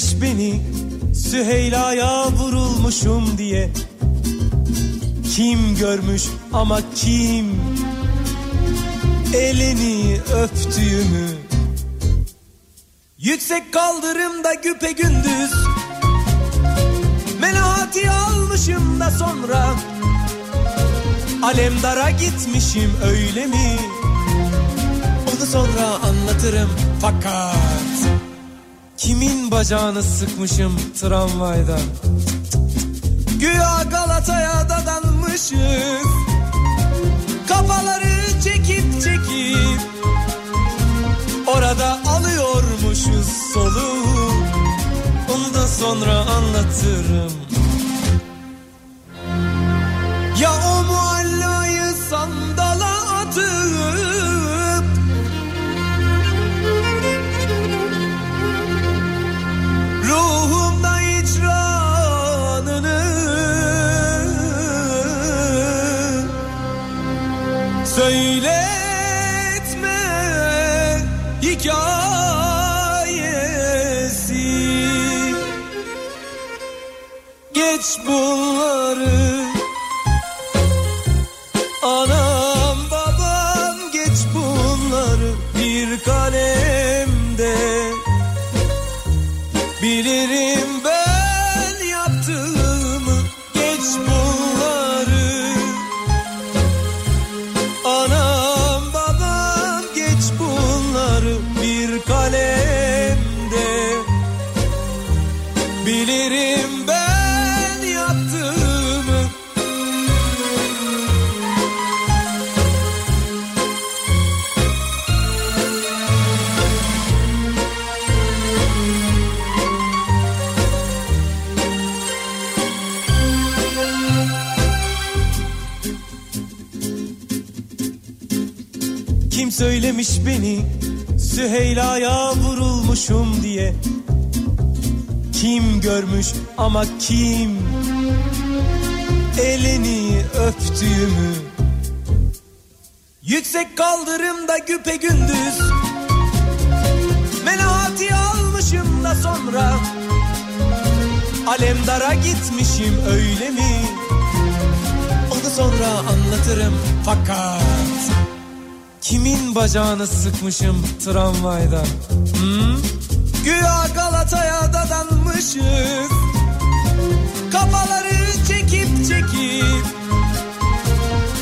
Söylemiş beni Süheyla'ya vurulmuşum diye. Kim görmüş ama kim? Elini öptüğümü. Yüksek kaldırımda güpe gündüz. Menahati almışım da sonra. Alemdara gitmişim öyle mi? Onu sonra anlatırım fakat Kimin bacağını sıkmışım tramvayda? Güya Galata'ya dadanmışız. Kafaları çekip çekip Orada alıyormuşuz soluğu Onu da sonra anlatırım. Ya o muallayı sandala atıp Geç beni Süheyla'ya vurulmuşum diye. Kim görmüş ama kim? Elini öptüğümü. Yüksek kaldırımda güpe gündüz. Menahati almışım da sonra. Alemdara gitmişim öyle mi? Onu sonra anlatırım fakat Kimin bacağını sıkmışım tramvayda? Hmm? Güya Galata'ya dadanmışız. Kafaları çekip çekip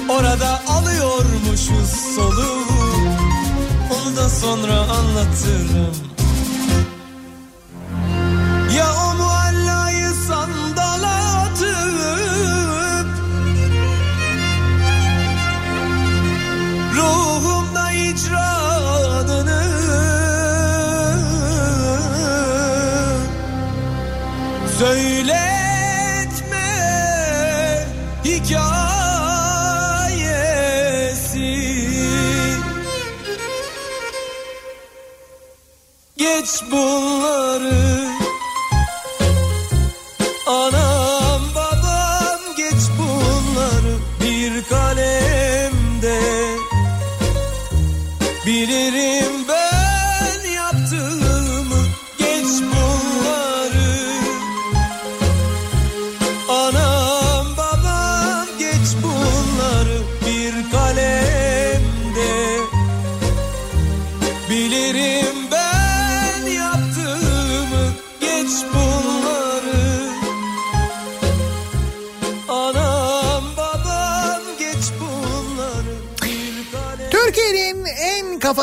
orada alıyormuşuz soluğu. Onu da sonra anlatırım. Geç bunları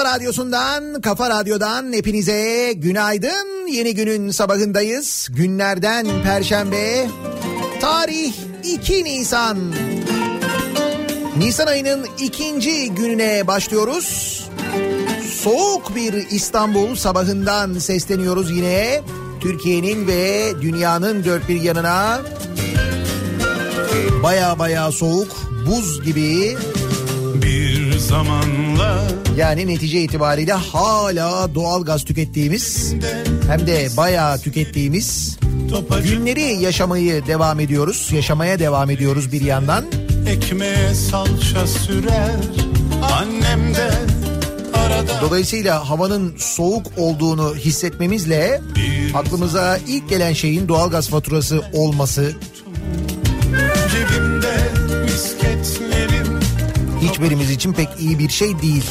radyosundan, kafa radyodan hepinize günaydın. Yeni günün sabahındayız. Günlerden Perşembe. Tarih 2 Nisan. Nisan ayının ikinci gününe başlıyoruz. Soğuk bir İstanbul sabahından sesleniyoruz yine. Türkiye'nin ve dünyanın dört bir yanına. Baya baya soğuk, buz gibi. Bir zamanlar Yani netice itibariyle hala doğal gaz tükettiğimiz hem de bayağı tükettiğimiz günleri yaşamayı devam ediyoruz. Yaşamaya devam ediyoruz bir yandan. ekmeğe salça sürer Annem de Dolayısıyla havanın soğuk olduğunu hissetmemizle aklımıza ilk gelen şeyin doğalgaz faturası olması Cebimde hiçbirimiz için pek iyi bir şey değil.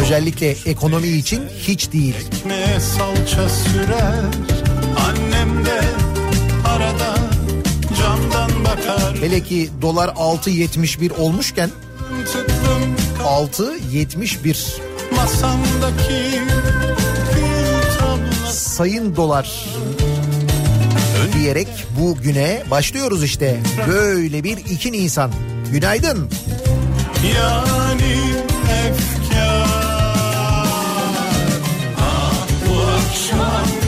Özellikle ekonomi için hiç değil. ekmeğe salça sürer Annem de arada camdan bakar Hele ki dolar 6.71 olmuşken Tıklım 6.71 masamdaki sayın dolar diyerek bu güne başlıyoruz işte. Böyle bir 2 Nisan. Günaydın. Yani efkar. Ah bu akşam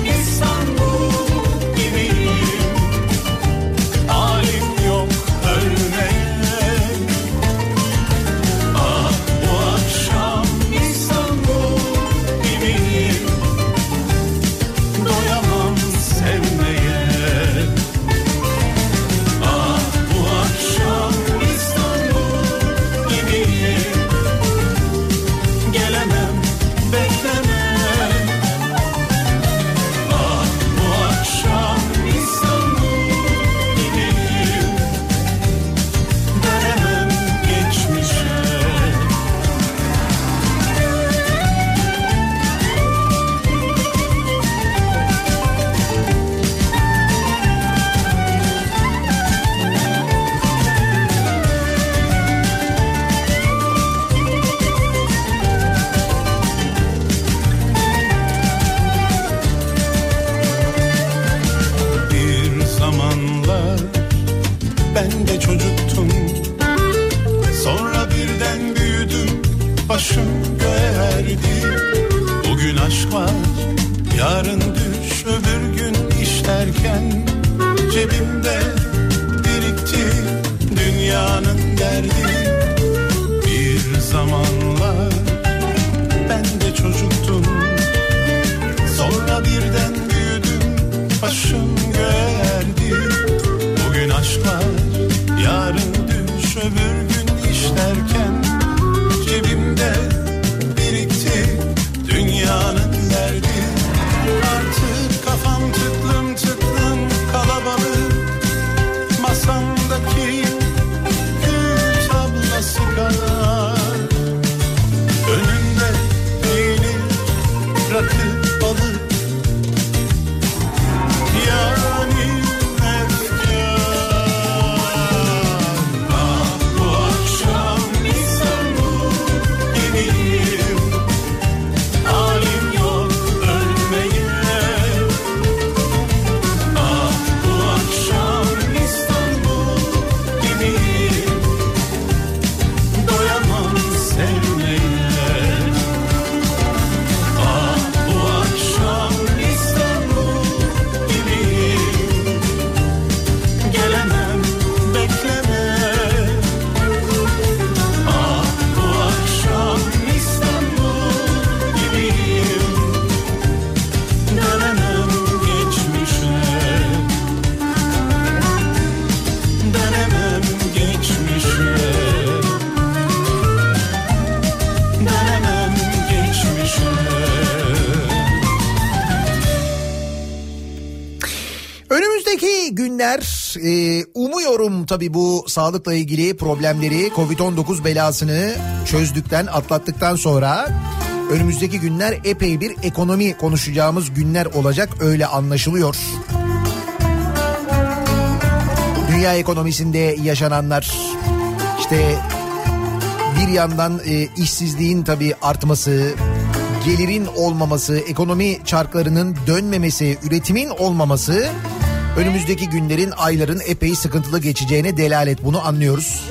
tabii bu sağlıkla ilgili problemleri Covid-19 belasını çözdükten atlattıktan sonra önümüzdeki günler epey bir ekonomi konuşacağımız günler olacak öyle anlaşılıyor. Dünya ekonomisinde yaşananlar işte bir yandan e, işsizliğin tabii artması, gelirin olmaması, ekonomi çarklarının dönmemesi, üretimin olmaması önümüzdeki günlerin, ayların epey sıkıntılı geçeceğine delalet bunu anlıyoruz.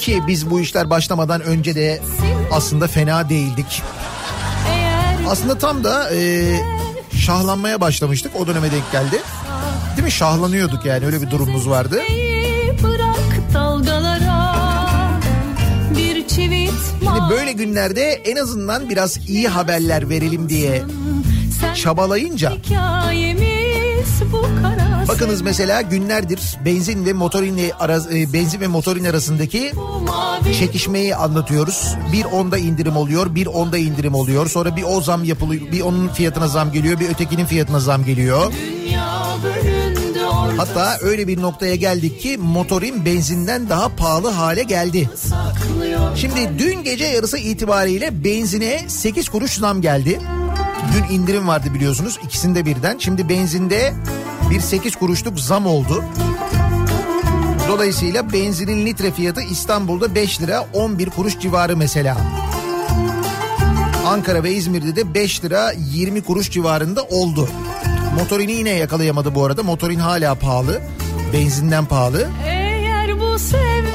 Ki biz bu işler başlamadan önce de aslında fena değildik. Aslında tam da e, şahlanmaya başlamıştık o döneme denk geldi. Değil mi? Şahlanıyorduk yani öyle bir durumumuz vardı. Şimdi böyle günlerde en azından biraz iyi haberler verelim diye çabalayınca Bakınız mesela günlerdir benzin ve motorinle ara, e, benzin ve motorin arasındaki çekişmeyi anlatıyoruz. Bir onda indirim oluyor, bir onda indirim oluyor. Sonra bir o zam yapılıyor, bir onun fiyatına zam geliyor, bir ötekinin fiyatına zam geliyor. Hatta öyle bir noktaya geldik ki motorin benzinden daha pahalı hale geldi. Şimdi dün gece yarısı itibariyle benzine 8 kuruş zam geldi. Dün indirim vardı biliyorsunuz ikisinde birden. Şimdi benzinde bir 8 kuruşluk zam oldu. Dolayısıyla benzinin litre fiyatı İstanbul'da 5 lira 11 kuruş civarı mesela. Ankara ve İzmir'de de 5 lira 20 kuruş civarında oldu. Motorini yine yakalayamadı bu arada. Motorin hala pahalı. Benzinden pahalı.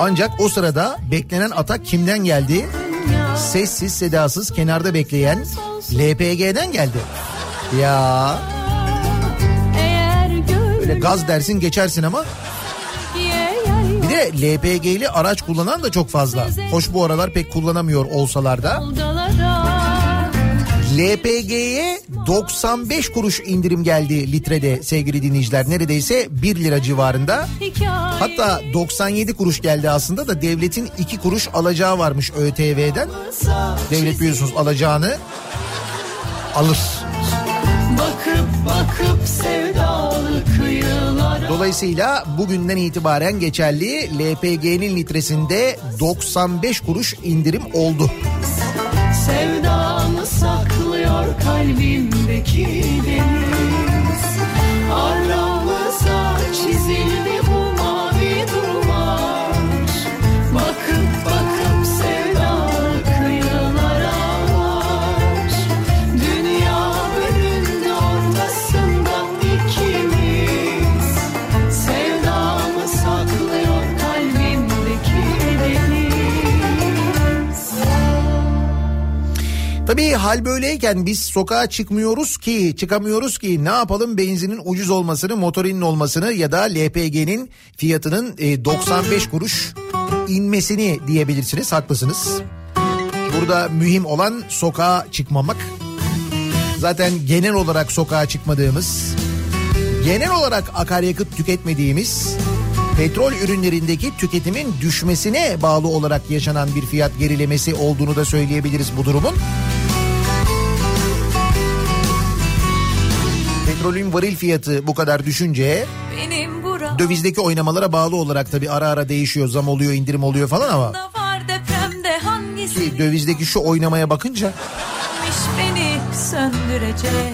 Ancak o sırada beklenen atak kimden geldi? Sessiz sedasız kenarda bekleyen LPG'den geldi. Ya böyle gaz dersin geçersin ama bir de LPG'li araç kullanan da çok fazla. Hoş bu aralar pek kullanamıyor olsalar da. LPG'ye 95 kuruş indirim geldi litrede sevgili dinleyiciler. Neredeyse 1 lira civarında. Hatta 97 kuruş geldi aslında da devletin 2 kuruş alacağı varmış ÖTV'den. Devlet biliyorsunuz alacağını alır. bakıp bakıp sevdalı kıyılara Dolayısıyla bugünden itibaren geçerli LPG'nin litresinde 95 kuruş indirim oldu. Sevdamı kalbimdeki deniz Tabii hal böyleyken biz sokağa çıkmıyoruz ki çıkamıyoruz ki ne yapalım benzinin ucuz olmasını motorinin olmasını ya da LPG'nin fiyatının e, 95 kuruş inmesini diyebilirsiniz haklısınız. Burada mühim olan sokağa çıkmamak. Zaten genel olarak sokağa çıkmadığımız, genel olarak akaryakıt tüketmediğimiz, petrol ürünlerindeki tüketimin düşmesine bağlı olarak yaşanan bir fiyat gerilemesi olduğunu da söyleyebiliriz bu durumun. Petrolün varil fiyatı bu kadar düşünce dövizdeki oynamalara bağlı olarak tabii ara ara değişiyor, zam oluyor, indirim oluyor falan ama ki dövizdeki şu oynamaya bakınca beni söndürecek.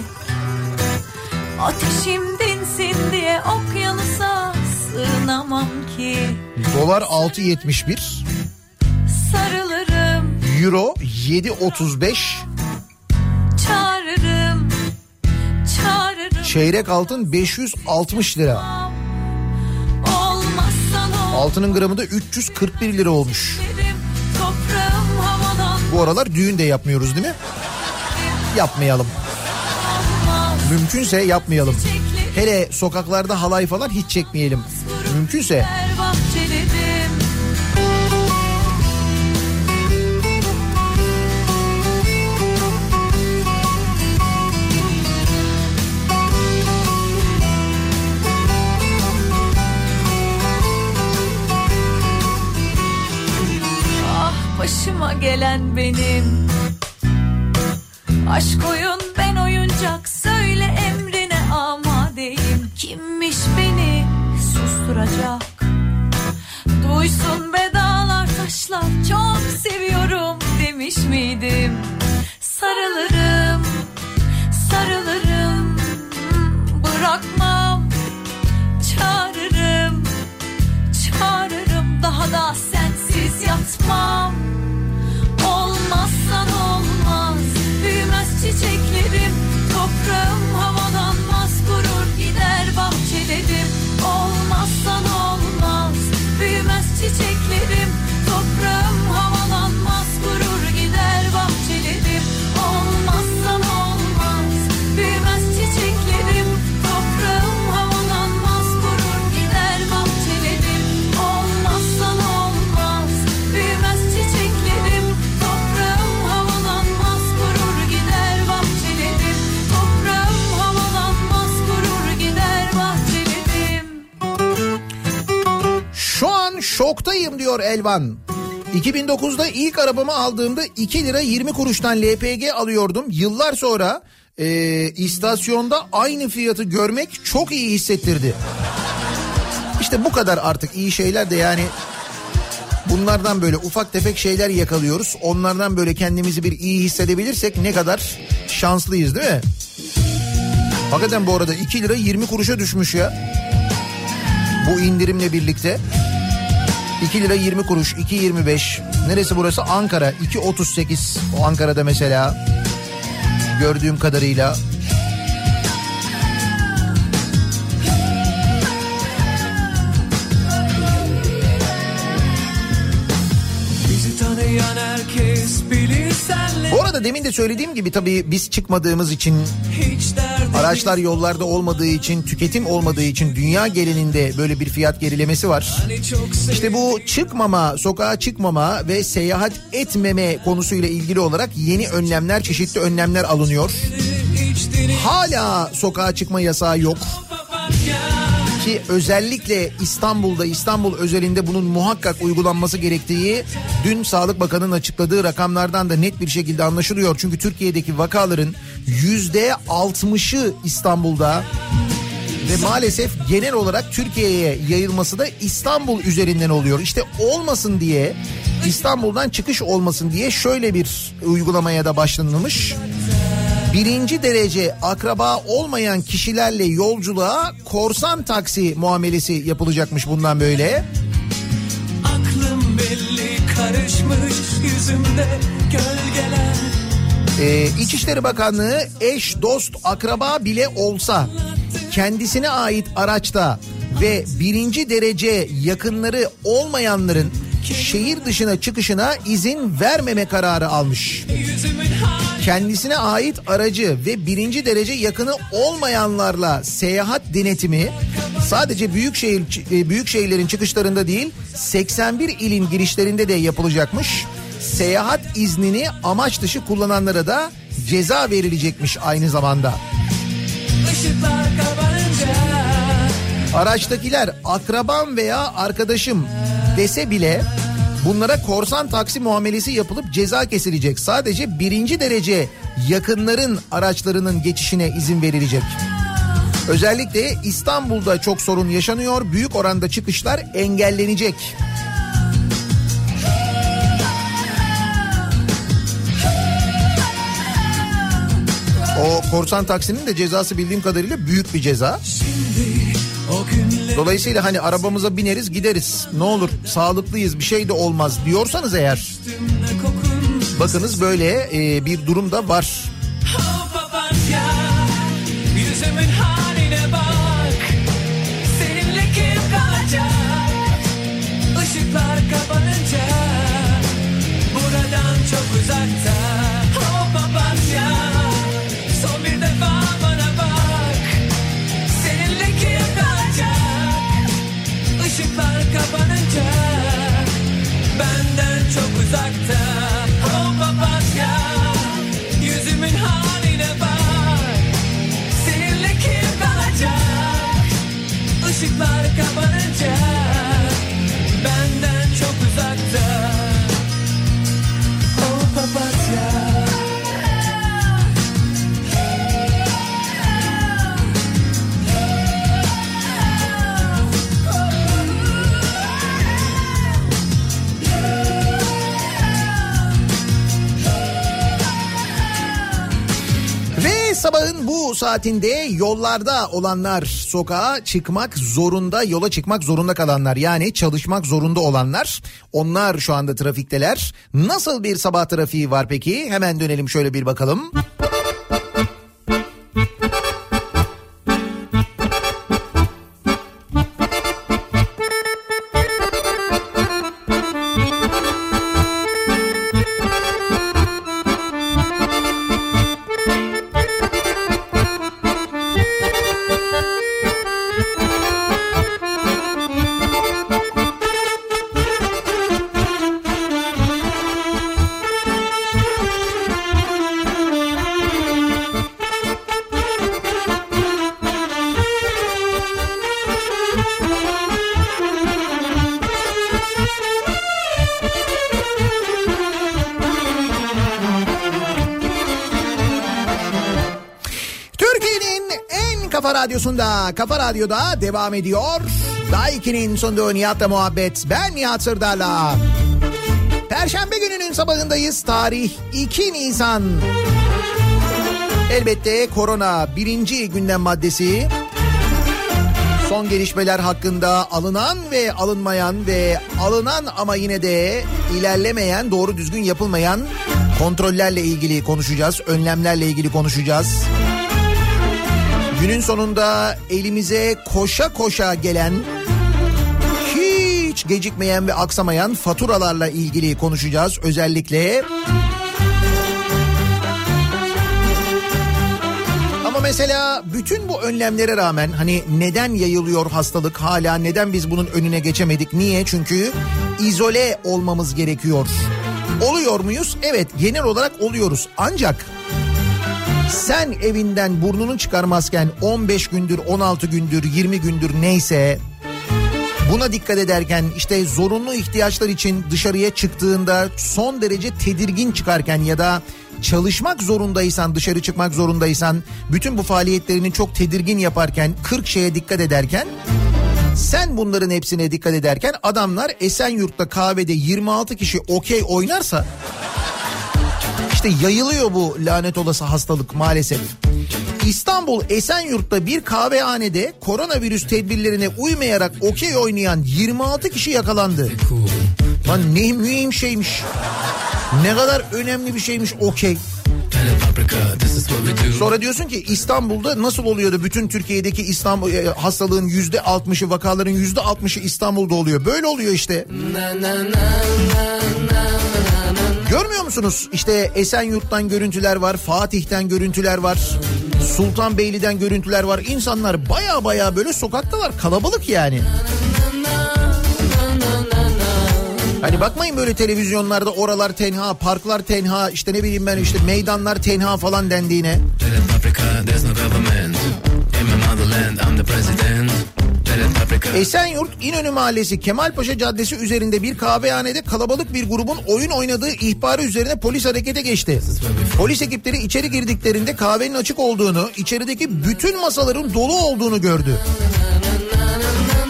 Ateşim dinsin diye okyanusa sığınamam ki. Dolar 6.71, Sarılırım, euro 7.35, çeyrek altın 560 lira. Altının gramı da 341 lira olmuş. Bu aralar düğün de yapmıyoruz değil mi? Yapmayalım. Mümkünse yapmayalım. Hele sokaklarda halay falan hiç çekmeyelim. Mümkünse. Her başıma gelen benim. Aşk oyun ben oyuncak söyle emrine amadeyim Kimmiş beni susturacak? Duysun bedalar taşlar çok seviyorum demiş miydim? Sarılırım sarılırım bırakmam. Çağırırım çağırırım daha da sensiz yatmam büyümez diyor Elvan. 2009'da ilk arabamı aldığımda 2 lira 20 kuruştan LPG alıyordum. Yıllar sonra e, istasyonda aynı fiyatı görmek çok iyi hissettirdi. İşte bu kadar artık iyi şeyler de yani bunlardan böyle ufak tefek şeyler yakalıyoruz. Onlardan böyle kendimizi bir iyi hissedebilirsek ne kadar şanslıyız değil mi? Hakikaten bu arada 2 lira 20 kuruşa düşmüş ya. Bu indirimle birlikte 2 lira 20 kuruş 2.25 neresi burası? Ankara 2.38 o Ankara'da mesela gördüğüm kadarıyla. Bu arada demin de söylediğim gibi tabii biz çıkmadığımız için araçlar yollarda olmadığı için tüketim olmadığı için dünya genelinde böyle bir fiyat gerilemesi var. İşte bu çıkmama, sokağa çıkmama ve seyahat etmeme konusuyla ilgili olarak yeni önlemler, çeşitli önlemler alınıyor. Hala sokağa çıkma yasağı yok. Ki özellikle İstanbul'da, İstanbul özelinde bunun muhakkak uygulanması gerektiği dün Sağlık Bakanı'nın açıkladığı rakamlardan da net bir şekilde anlaşılıyor. Çünkü Türkiye'deki vakaların yüzde altmışı İstanbul'da ve maalesef genel olarak Türkiye'ye yayılması da İstanbul üzerinden oluyor. İşte olmasın diye İstanbul'dan çıkış olmasın diye şöyle bir uygulamaya da başlanılmış. Birinci derece akraba olmayan kişilerle yolculuğa korsan taksi muamelesi yapılacakmış bundan böyle. aklım belli karışmış yüzümde gölgeler Ee, İçişleri Bakanlığı eş, dost, akraba bile olsa kendisine ait araçta ve birinci derece yakınları olmayanların şehir dışına çıkışına izin vermeme kararı almış. yüzümün kendisine ait aracı ve birinci derece yakını olmayanlarla seyahat denetimi sadece büyük şehir büyük şehirlerin çıkışlarında değil 81 ilin girişlerinde de yapılacakmış. Seyahat iznini amaç dışı kullananlara da ceza verilecekmiş aynı zamanda. Araçtakiler akrabam veya arkadaşım dese bile bunlara korsan taksi muamelesi yapılıp ceza kesilecek. Sadece birinci derece yakınların araçlarının geçişine izin verilecek. Özellikle İstanbul'da çok sorun yaşanıyor. Büyük oranda çıkışlar engellenecek. O korsan taksinin de cezası bildiğim kadarıyla büyük bir ceza. günler Dolayısıyla hani arabamıza bineriz gideriz. Ne olur sağlıklıyız bir şey de olmaz diyorsanız eğer bakınız böyle e, bir durum da var. yüzümün saatinde yollarda olanlar, sokağa çıkmak zorunda, yola çıkmak zorunda kalanlar yani çalışmak zorunda olanlar onlar şu anda trafikteler. Nasıl bir sabah trafiği var peki? Hemen dönelim şöyle bir bakalım. Kafa Radyosu'nda, Kafa Radyo'da devam ediyor. Daiki'nin sunduğu Nihat'la muhabbet. Ben Nihat Sırdar'la. Perşembe gününün sabahındayız. Tarih 2 Nisan. Elbette korona birinci gündem maddesi. Son gelişmeler hakkında alınan ve alınmayan ve alınan ama yine de ilerlemeyen, doğru düzgün yapılmayan kontrollerle ilgili konuşacağız. Önlemlerle ilgili konuşacağız. Günün sonunda elimize koşa koşa gelen hiç gecikmeyen ve aksamayan faturalarla ilgili konuşacağız. Özellikle Ama mesela bütün bu önlemlere rağmen hani neden yayılıyor hastalık hala neden biz bunun önüne geçemedik? Niye? Çünkü izole olmamız gerekiyor. Oluyor muyuz? Evet genel olarak oluyoruz. Ancak sen evinden burnunu çıkarmazken 15 gündür, 16 gündür, 20 gündür neyse Buna dikkat ederken işte zorunlu ihtiyaçlar için dışarıya çıktığında son derece tedirgin çıkarken ya da çalışmak zorundaysan dışarı çıkmak zorundaysan bütün bu faaliyetlerini çok tedirgin yaparken 40 şeye dikkat ederken sen bunların hepsine dikkat ederken adamlar Esenyurt'ta kahvede 26 kişi okey oynarsa işte yayılıyor bu lanet olası hastalık maalesef. İstanbul Esenyurt'ta bir kahvehanede koronavirüs tedbirlerine uymayarak okey oynayan 26 kişi yakalandı. Lan ne mühim şeymiş. Ne kadar önemli bir şeymiş okey. Sonra diyorsun ki İstanbul'da nasıl oluyordu bütün Türkiye'deki İstanbul e, hastalığın yüzde altmışı vakaların yüzde altmışı İstanbul'da oluyor. Böyle oluyor işte. Görmüyor musunuz? İşte Esenyurt'tan görüntüler var, Fatih'ten görüntüler var. Sultanbeyli'den görüntüler var. İnsanlar baya baya böyle sokaktalar. Kalabalık yani. Hani bakmayın böyle televizyonlarda oralar tenha, parklar tenha, işte ne bileyim ben işte meydanlar tenha falan dendiğine. Esenyurt İnönü Mahallesi Kemalpaşa Caddesi üzerinde bir kahvehanede kalabalık bir grubun oyun oynadığı ihbarı üzerine polis harekete geçti. Polis ekipleri içeri girdiklerinde kahvenin açık olduğunu, içerideki bütün masaların dolu olduğunu gördü.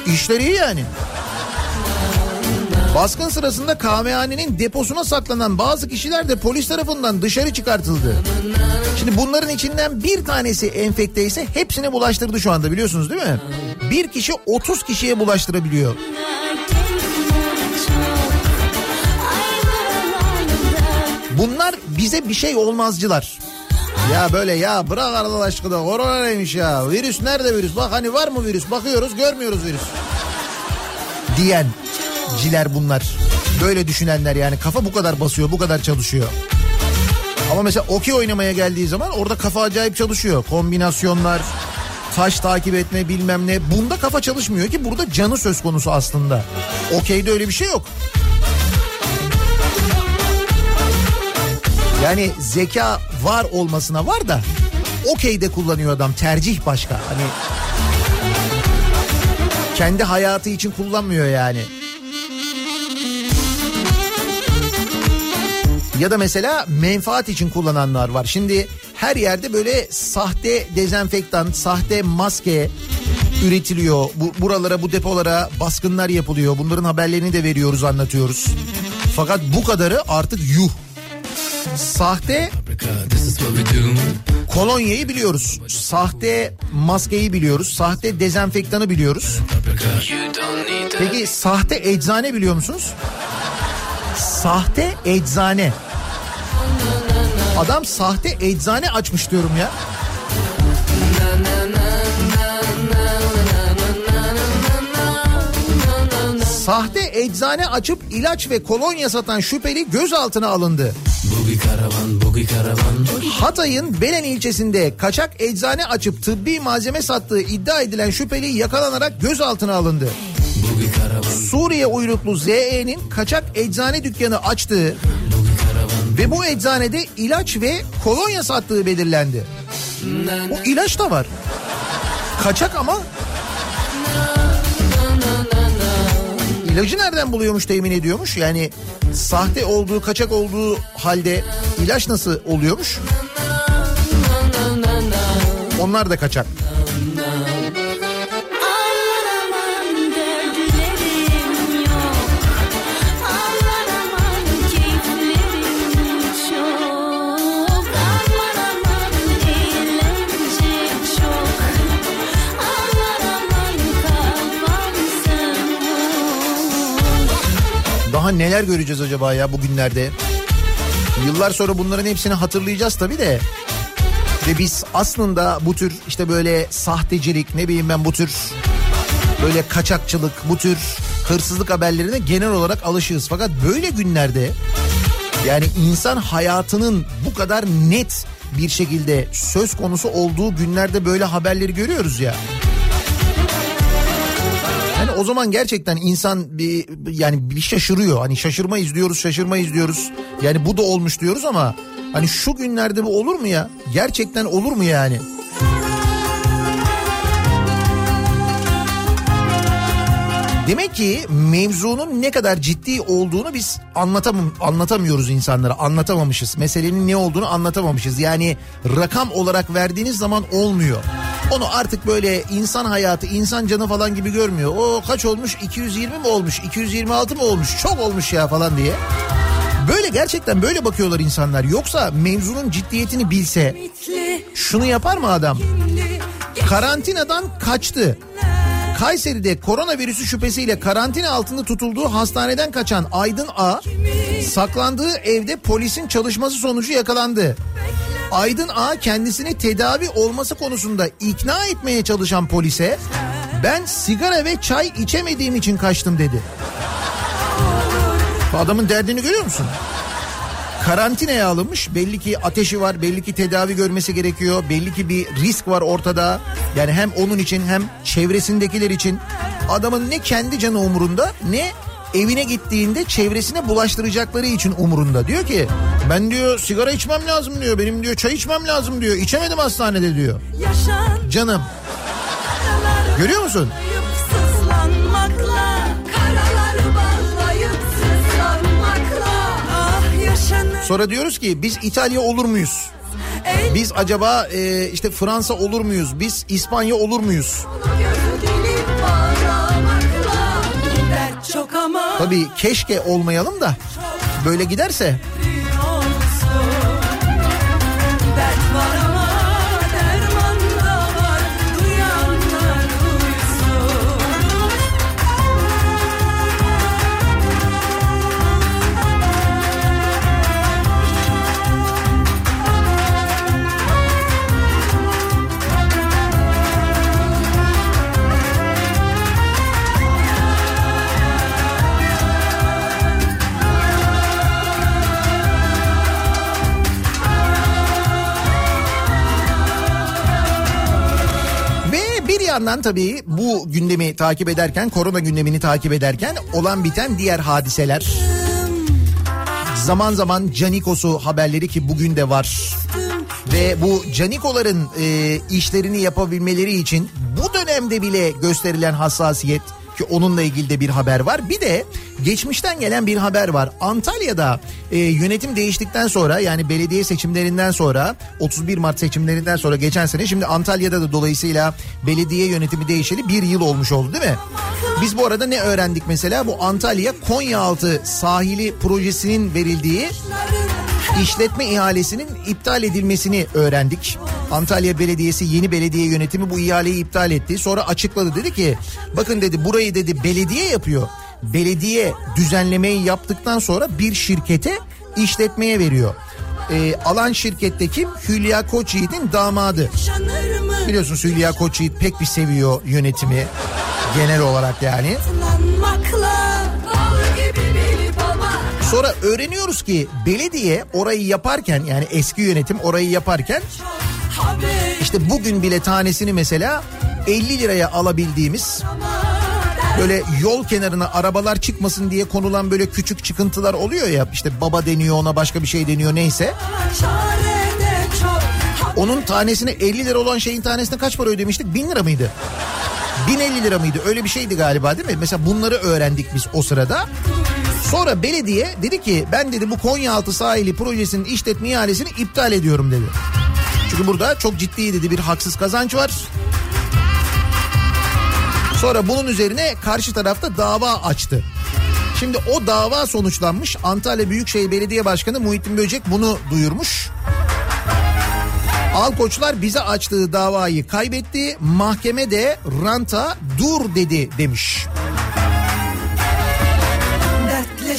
İşleri iyi yani. Baskın sırasında kahvehanenin deposuna saklanan bazı kişiler de polis tarafından dışarı çıkartıldı. Şimdi bunların içinden bir tanesi enfekte ise hepsine bulaştırdı şu anda biliyorsunuz değil mi? Bir kişi 30 kişiye bulaştırabiliyor. Bunlar bize bir şey olmazcılar. Ya böyle ya bırak Allah aşkına korona neymiş ya virüs nerede virüs bak hani var mı virüs bakıyoruz görmüyoruz virüs diyen ciler bunlar. Böyle düşünenler yani kafa bu kadar basıyor bu kadar çalışıyor. Ama mesela okey oynamaya geldiği zaman orada kafa acayip çalışıyor. Kombinasyonlar, taş takip etme bilmem ne. Bunda kafa çalışmıyor ki burada canı söz konusu aslında. Okeyde öyle bir şey yok. Yani zeka var olmasına var da okeyde kullanıyor adam tercih başka. Hani kendi hayatı için kullanmıyor yani. Ya da mesela menfaat için kullananlar var. Şimdi her yerde böyle sahte dezenfektan, sahte maske üretiliyor. Bu, buralara, bu depolara baskınlar yapılıyor. Bunların haberlerini de veriyoruz, anlatıyoruz. Fakat bu kadarı artık yuh. Sahte kolonyayı biliyoruz. Sahte maskeyi biliyoruz. Sahte dezenfektanı biliyoruz. Peki sahte eczane biliyor musunuz? Sahte eczane. Adam sahte eczane açmış diyorum ya. Sahte eczane açıp ilaç ve kolonya satan şüpheli gözaltına alındı. Hatay'ın Belen ilçesinde kaçak eczane açıp tıbbi malzeme sattığı iddia edilen şüpheli yakalanarak gözaltına alındı. Suriye uyruklu ZE'nin kaçak eczane dükkanı açtığı ve bu eczanede ilaç ve kolonya sattığı belirlendi. O ilaç da var. Kaçak ama ilacı nereden buluyormuş temin ediyormuş? Yani sahte olduğu, kaçak olduğu halde ilaç nasıl oluyormuş? Onlar da kaçak. Neler göreceğiz acaba ya bugünlerde? Yıllar sonra bunların hepsini hatırlayacağız tabii de. Ve biz aslında bu tür işte böyle sahtecilik ne bileyim ben bu tür böyle kaçakçılık bu tür hırsızlık haberlerine genel olarak alışığız. Fakat böyle günlerde yani insan hayatının bu kadar net bir şekilde söz konusu olduğu günlerde böyle haberleri görüyoruz ya. Yani o zaman gerçekten insan bir yani bir şaşırıyor. Hani şaşırma izliyoruz, şaşırma izliyoruz. Yani bu da olmuş diyoruz ama hani şu günlerde bu olur mu ya? Gerçekten olur mu yani? Demek ki mevzunun ne kadar ciddi olduğunu biz anlatamam anlatamıyoruz insanlara. Anlatamamışız. Meselenin ne olduğunu anlatamamışız. Yani rakam olarak verdiğiniz zaman olmuyor. Onu artık böyle insan hayatı, insan canı falan gibi görmüyor. O kaç olmuş? 220 mi olmuş? 226 mı olmuş? Çok olmuş ya falan diye. Böyle gerçekten böyle bakıyorlar insanlar. Yoksa mevzunun ciddiyetini bilse şunu yapar mı adam? Karantinadan kaçtı. Kayseri'de koronavirüsü şüphesiyle karantina altında tutulduğu hastaneden kaçan Aydın A saklandığı evde polisin çalışması sonucu yakalandı. Aydın A kendisini tedavi olması konusunda ikna etmeye çalışan polise ben sigara ve çay içemediğim için kaçtım dedi. Adamın derdini görüyor musun? Karantinaya alınmış belli ki ateşi var belli ki tedavi görmesi gerekiyor belli ki bir risk var ortada yani hem onun için hem çevresindekiler için adamın ne kendi canı umurunda ne evine gittiğinde çevresine bulaştıracakları için umurunda diyor ki ben diyor sigara içmem lazım diyor benim diyor çay içmem lazım diyor içemedim hastanede diyor Yaşan canım görüyor musun? Ah Sonra diyoruz ki biz İtalya olur muyuz? Biz acaba e, işte Fransa olur muyuz? Biz İspanya olur muyuz? Tabii keşke olmayalım da böyle giderse yandan tabii bu gündemi takip ederken, korona gündemini takip ederken olan biten diğer hadiseler. Zaman zaman Canikos'u haberleri ki bugün de var. Ve bu Canikoların e, işlerini yapabilmeleri için bu dönemde bile gösterilen hassasiyet ki onunla ilgili de bir haber var. Bir de geçmişten gelen bir haber var. Antalya'da e, yönetim değiştikten sonra yani belediye seçimlerinden sonra 31 Mart seçimlerinden sonra geçen sene şimdi Antalya'da da dolayısıyla belediye yönetimi değişeli bir yıl olmuş oldu değil mi? Biz bu arada ne öğrendik mesela? Bu Antalya Konyaaltı sahili projesinin verildiği işletme ihalesinin iptal edilmesini öğrendik. Antalya Belediyesi yeni belediye yönetimi bu ihaleyi iptal etti. Sonra açıkladı dedi ki bakın dedi burayı dedi belediye yapıyor. Belediye düzenlemeyi yaptıktan sonra bir şirkete işletmeye veriyor. Ee, alan şirkette kim? Hülya Koçyiğit'in damadı. Biliyorsunuz Hülya Koçyiğit pek bir seviyor yönetimi genel olarak yani. Sonra öğreniyoruz ki belediye orayı yaparken yani eski yönetim orayı yaparken işte bugün bile tanesini mesela 50 liraya alabildiğimiz böyle yol kenarına arabalar çıkmasın diye konulan böyle küçük çıkıntılar oluyor ya işte baba deniyor ona başka bir şey deniyor neyse. Onun tanesine 50 lira olan şeyin tanesine kaç para ödemiştik? 1000 lira mıydı? 1050 lira mıydı? Öyle bir şeydi galiba değil mi? Mesela bunları öğrendik biz o sırada. Sonra belediye dedi ki ben dedi bu Konyaaltı sahili projesinin işletme ihalesini iptal ediyorum dedi. Çünkü burada çok ciddi dedi bir haksız kazanç var. Sonra bunun üzerine karşı tarafta dava açtı. Şimdi o dava sonuçlanmış. Antalya Büyükşehir Belediye Başkanı Muhittin Böcek bunu duyurmuş. Alkoçlar bize açtığı davayı kaybetti. Mahkeme de ranta dur dedi demiş.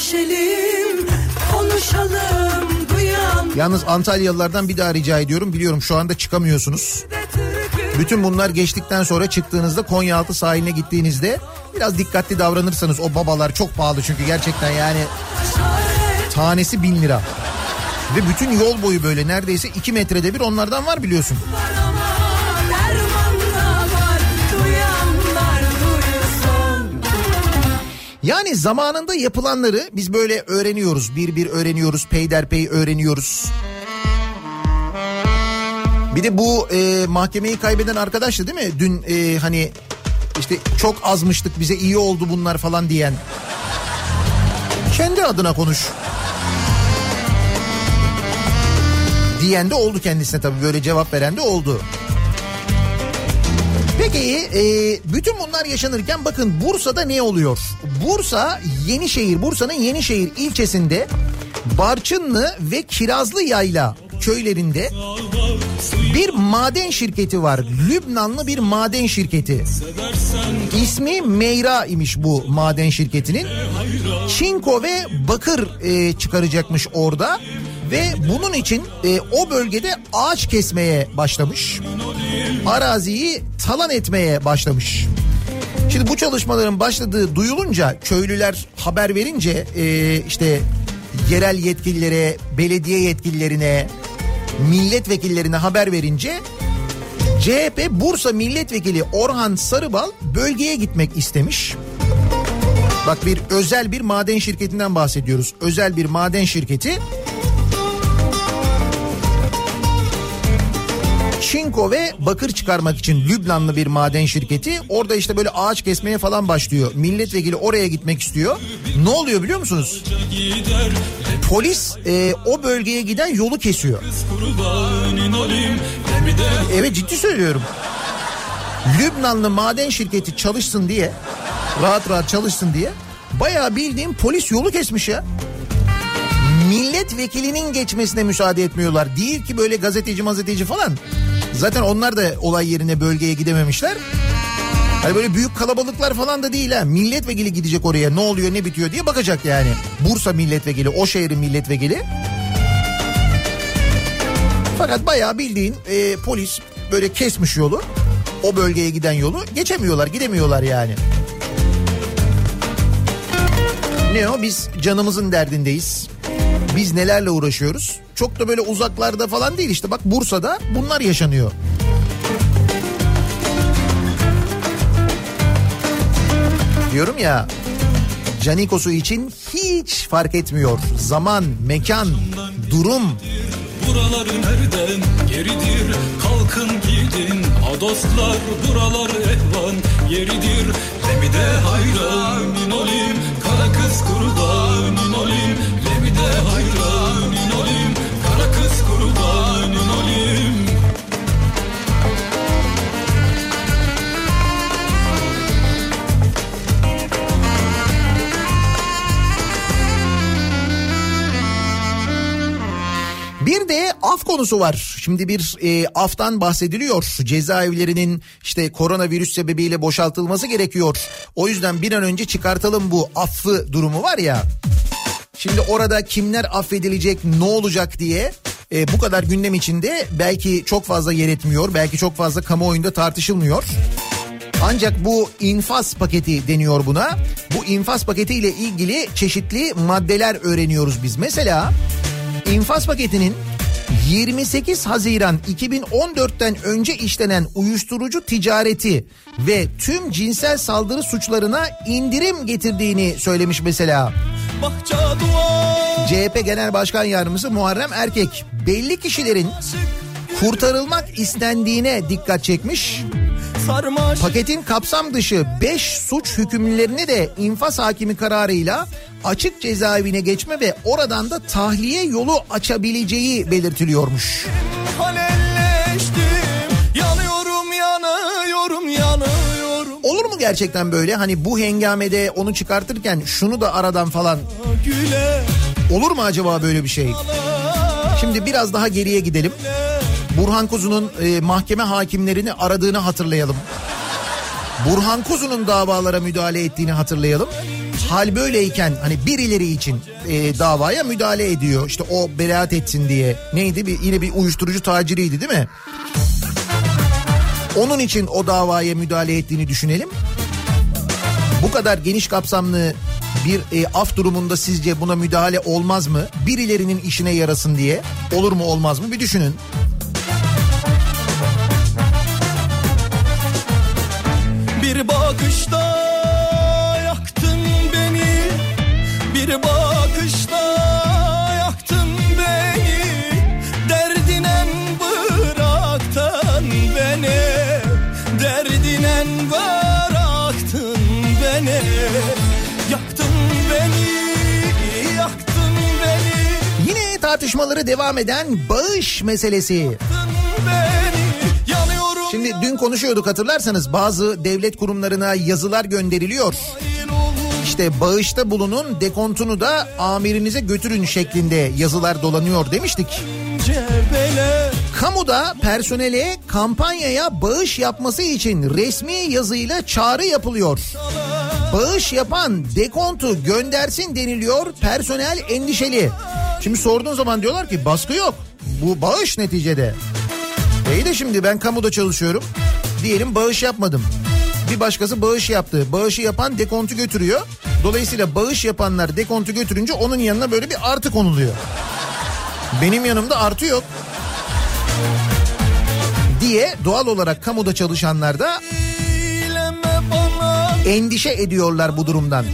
Dertleşelim, konuşalım, duyan Yalnız Antalyalılardan bir daha rica ediyorum. Biliyorum şu anda çıkamıyorsunuz. Bütün bunlar geçtikten sonra çıktığınızda Konyaaltı sahiline gittiğinizde biraz dikkatli davranırsanız o babalar çok pahalı çünkü gerçekten yani tanesi bin lira. Ve bütün yol boyu böyle neredeyse iki metrede bir onlardan var biliyorsun. Derman Yani zamanında yapılanları biz böyle öğreniyoruz. Bir bir öğreniyoruz. Peyderpey öğreniyoruz. Bir de bu e, mahkemeyi kaybeden arkadaştı değil mi? Dün e, hani işte çok azmıştık bize iyi oldu bunlar falan diyen. Kendi adına konuş. Diyen de oldu kendisine tabii böyle cevap veren de oldu. Peki e, bütün bunlar yaşanırken bakın Bursa'da ne oluyor? Bursa Yenişehir, Bursa'nın Yenişehir ilçesinde Barçınlı ve Kirazlı Yayla köylerinde bir maden şirketi var. Lübnanlı bir maden şirketi. İsmi Meyra imiş bu maden şirketinin. Çinko ve bakır e, çıkaracakmış orada. Ve bunun için e, o bölgede ağaç kesmeye başlamış. Araziyi talan etmeye başlamış. Şimdi bu çalışmaların başladığı duyulunca köylüler haber verince e, işte yerel yetkililere, belediye yetkililerine, milletvekillerine haber verince CHP Bursa Milletvekili Orhan Sarıbal bölgeye gitmek istemiş. Bak bir özel bir maden şirketinden bahsediyoruz. Özel bir maden şirketi Çinko ve bakır çıkarmak için Lübnanlı bir maden şirketi orada işte böyle ağaç kesmeye falan başlıyor. Milletvekili oraya gitmek istiyor. Ne oluyor biliyor musunuz? Polis e, o bölgeye giden yolu kesiyor. Evet ciddi söylüyorum. Lübnanlı maden şirketi çalışsın diye rahat rahat çalışsın diye bayağı bildiğim polis yolu kesmiş ya. Milletvekilinin geçmesine müsaade etmiyorlar. Değil ki böyle gazeteci mazeteci falan. Zaten onlar da olay yerine bölgeye gidememişler. Hani böyle büyük kalabalıklar falan da değil ha. Milletvekili gidecek oraya ne oluyor ne bitiyor diye bakacak yani. Bursa milletvekili, o şehrin milletvekili. Fakat bayağı bildiğin e, polis böyle kesmiş yolu. O bölgeye giden yolu geçemiyorlar, gidemiyorlar yani. Ne o? Biz canımızın derdindeyiz. Biz nelerle uğraşıyoruz? Çok da böyle uzaklarda falan değil işte. Bak Bursa'da bunlar yaşanıyor. Diyorum ya Canikos'u için hiç fark etmiyor. Zaman, mekan, durum. Buralar nereden geridir Kalkın gidin ha dostlar Buralar ehvan yeridir Lemide hayranın olayım Kara kız olayım Lemide Bir de af konusu var. Şimdi bir e, aftan bahsediliyor. Cezaevlerinin işte koronavirüs sebebiyle boşaltılması gerekiyor. O yüzden bir an önce çıkartalım bu affı durumu var ya. Şimdi orada kimler affedilecek ne olacak diye e, bu kadar gündem içinde belki çok fazla yer etmiyor. Belki çok fazla kamuoyunda tartışılmıyor. Ancak bu infaz paketi deniyor buna. Bu infaz paketi ile ilgili çeşitli maddeler öğreniyoruz biz. Mesela infaz paketinin 28 Haziran 2014'ten önce işlenen uyuşturucu ticareti ve tüm cinsel saldırı suçlarına indirim getirdiğini söylemiş mesela. CHP Genel Başkan Yardımcısı Muharrem Erkek belli kişilerin kurtarılmak istendiğine dikkat çekmiş. Sarmaş Paketin kapsam dışı 5 suç hükümlülerini de infaz hakimi kararıyla açık cezaevine geçme ve oradan da tahliye yolu açabileceği belirtiliyormuş. Yanıyorum yanıyorum yanıyorum Olur mu gerçekten böyle hani bu hengamede onu çıkartırken şunu da aradan falan Güle olur mu acaba böyle bir şey? Şimdi biraz daha geriye gidelim. Burhan Kuzu'nun e, mahkeme hakimlerini aradığını hatırlayalım. Burhan Kuzu'nun davalara müdahale ettiğini hatırlayalım. hal böyleyken hani birileri için e, davaya müdahale ediyor. İşte o beraat etsin diye. Neydi bir yine bir uyuşturucu taciriydi değil mi? Onun için o davaya müdahale ettiğini düşünelim. Bu kadar geniş kapsamlı bir e, af durumunda sizce buna müdahale olmaz mı? Birilerinin işine yarasın diye olur mu olmaz mı bir düşünün. Bakışta yaktın beni. Bir bakışta yaktın beni. Derdinen bıraktın beni. Derdinen bıraktın beni. Yaktın beni Yaktın beni. Yine tartışmaları devam eden bağış meselesi. Yaktın beni Dün konuşuyorduk hatırlarsanız bazı devlet kurumlarına yazılar gönderiliyor. İşte bağışta bulunun dekontunu da amirinize götürün şeklinde yazılar dolanıyor demiştik. Kamuda personele kampanyaya bağış yapması için resmi yazıyla çağrı yapılıyor. Bağış yapan dekontu göndersin deniliyor personel endişeli. Şimdi sorduğun zaman diyorlar ki baskı yok. Bu bağış neticede. İyi de şimdi ben kamuda çalışıyorum. Diyelim bağış yapmadım. Bir başkası bağış yaptı. Bağışı yapan dekontu götürüyor. Dolayısıyla bağış yapanlar dekontu götürünce onun yanına böyle bir artı konuluyor. Benim yanımda artı yok diye doğal olarak kamuda çalışanlar da endişe ediyorlar bu durumdan.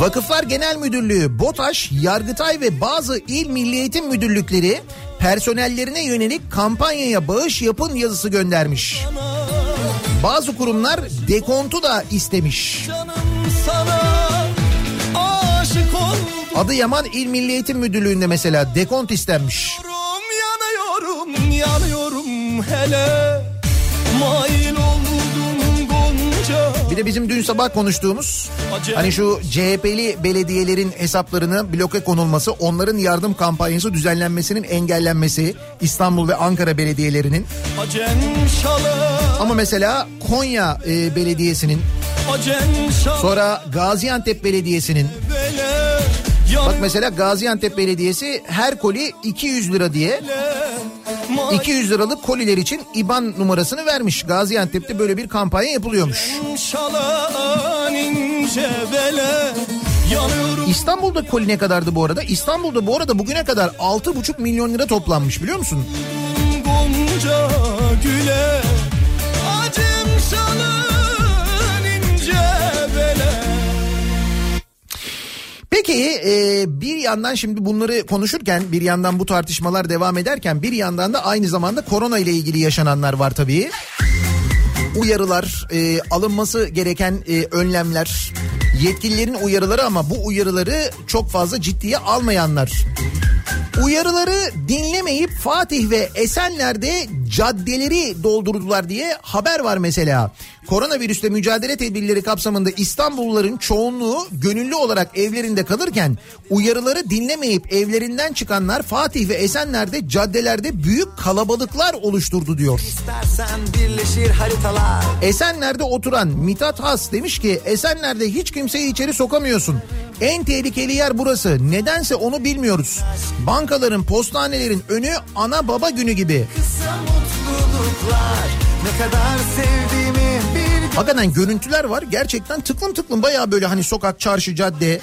Vakıflar Genel Müdürlüğü, BOTAŞ, Yargıtay ve bazı il milli eğitim müdürlükleri personellerine yönelik kampanyaya bağış yapın yazısı göndermiş. Bazı kurumlar dekontu da istemiş. Adıyaman İl Milli Eğitim Müdürlüğü'nde mesela dekont istenmiş. Yanıyorum yanıyorum hele Mail Bir de bizim dün sabah konuştuğumuz hani şu CHP'li belediyelerin hesaplarını bloke konulması, onların yardım kampanyası düzenlenmesinin engellenmesi İstanbul ve Ankara belediyelerinin. Ama mesela Konya e, Belediyesi'nin sonra Gaziantep Belediyesi'nin bele bak mesela Gaziantep Belediyesi her koli 200 lira diye 200 liralık koliler için IBAN numarasını vermiş. Gaziantep'te böyle bir kampanya yapılıyormuş. İstanbul'da koli ne kadardı bu arada? İstanbul'da bu arada bugüne kadar 6,5 milyon lira toplanmış biliyor musun? Gonca güle Peki e, bir yandan şimdi bunları konuşurken bir yandan bu tartışmalar devam ederken bir yandan da aynı zamanda korona ile ilgili yaşananlar var tabii. Uyarılar, e, alınması gereken e, önlemler, yetkililerin uyarıları ama bu uyarıları çok fazla ciddiye almayanlar. Uyarıları dinlemeyip Fatih ve Esenler'de caddeleri doldurdular diye haber var mesela. Koronavirüsle mücadele tedbirleri kapsamında İstanbulluların çoğunluğu gönüllü olarak evlerinde kalırken uyarıları dinlemeyip evlerinden çıkanlar Fatih ve Esenler'de caddelerde büyük kalabalıklar oluşturdu diyor. Esenler'de oturan Mithat Has demiş ki Esenler'de hiç kimseyi içeri sokamıyorsun. En tehlikeli yer burası. Nedense onu bilmiyoruz. Bankaların, postanelerin önü ana baba günü gibi. Kısa mutluluklar Ne kadar sevdiğimi Hakikaten görüntüler var. Gerçekten tıklım tıklım bayağı böyle hani sokak, çarşı, cadde.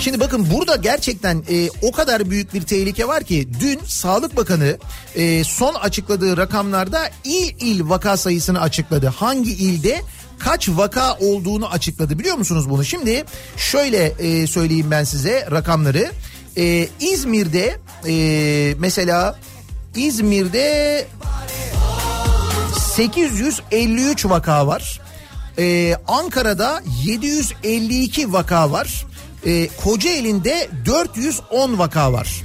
Şimdi bakın burada gerçekten e, o kadar büyük bir tehlike var ki dün Sağlık Bakanı e, son açıkladığı rakamlarda il il vaka sayısını açıkladı. Hangi ilde kaç vaka olduğunu açıkladı biliyor musunuz bunu? Şimdi şöyle e, söyleyeyim ben size rakamları. E, İzmir'de e, mesela İzmir'de 853 vaka var. Ee, Ankara'da 752 vaka var. Ee, Kocaeli'nde 410 vaka var.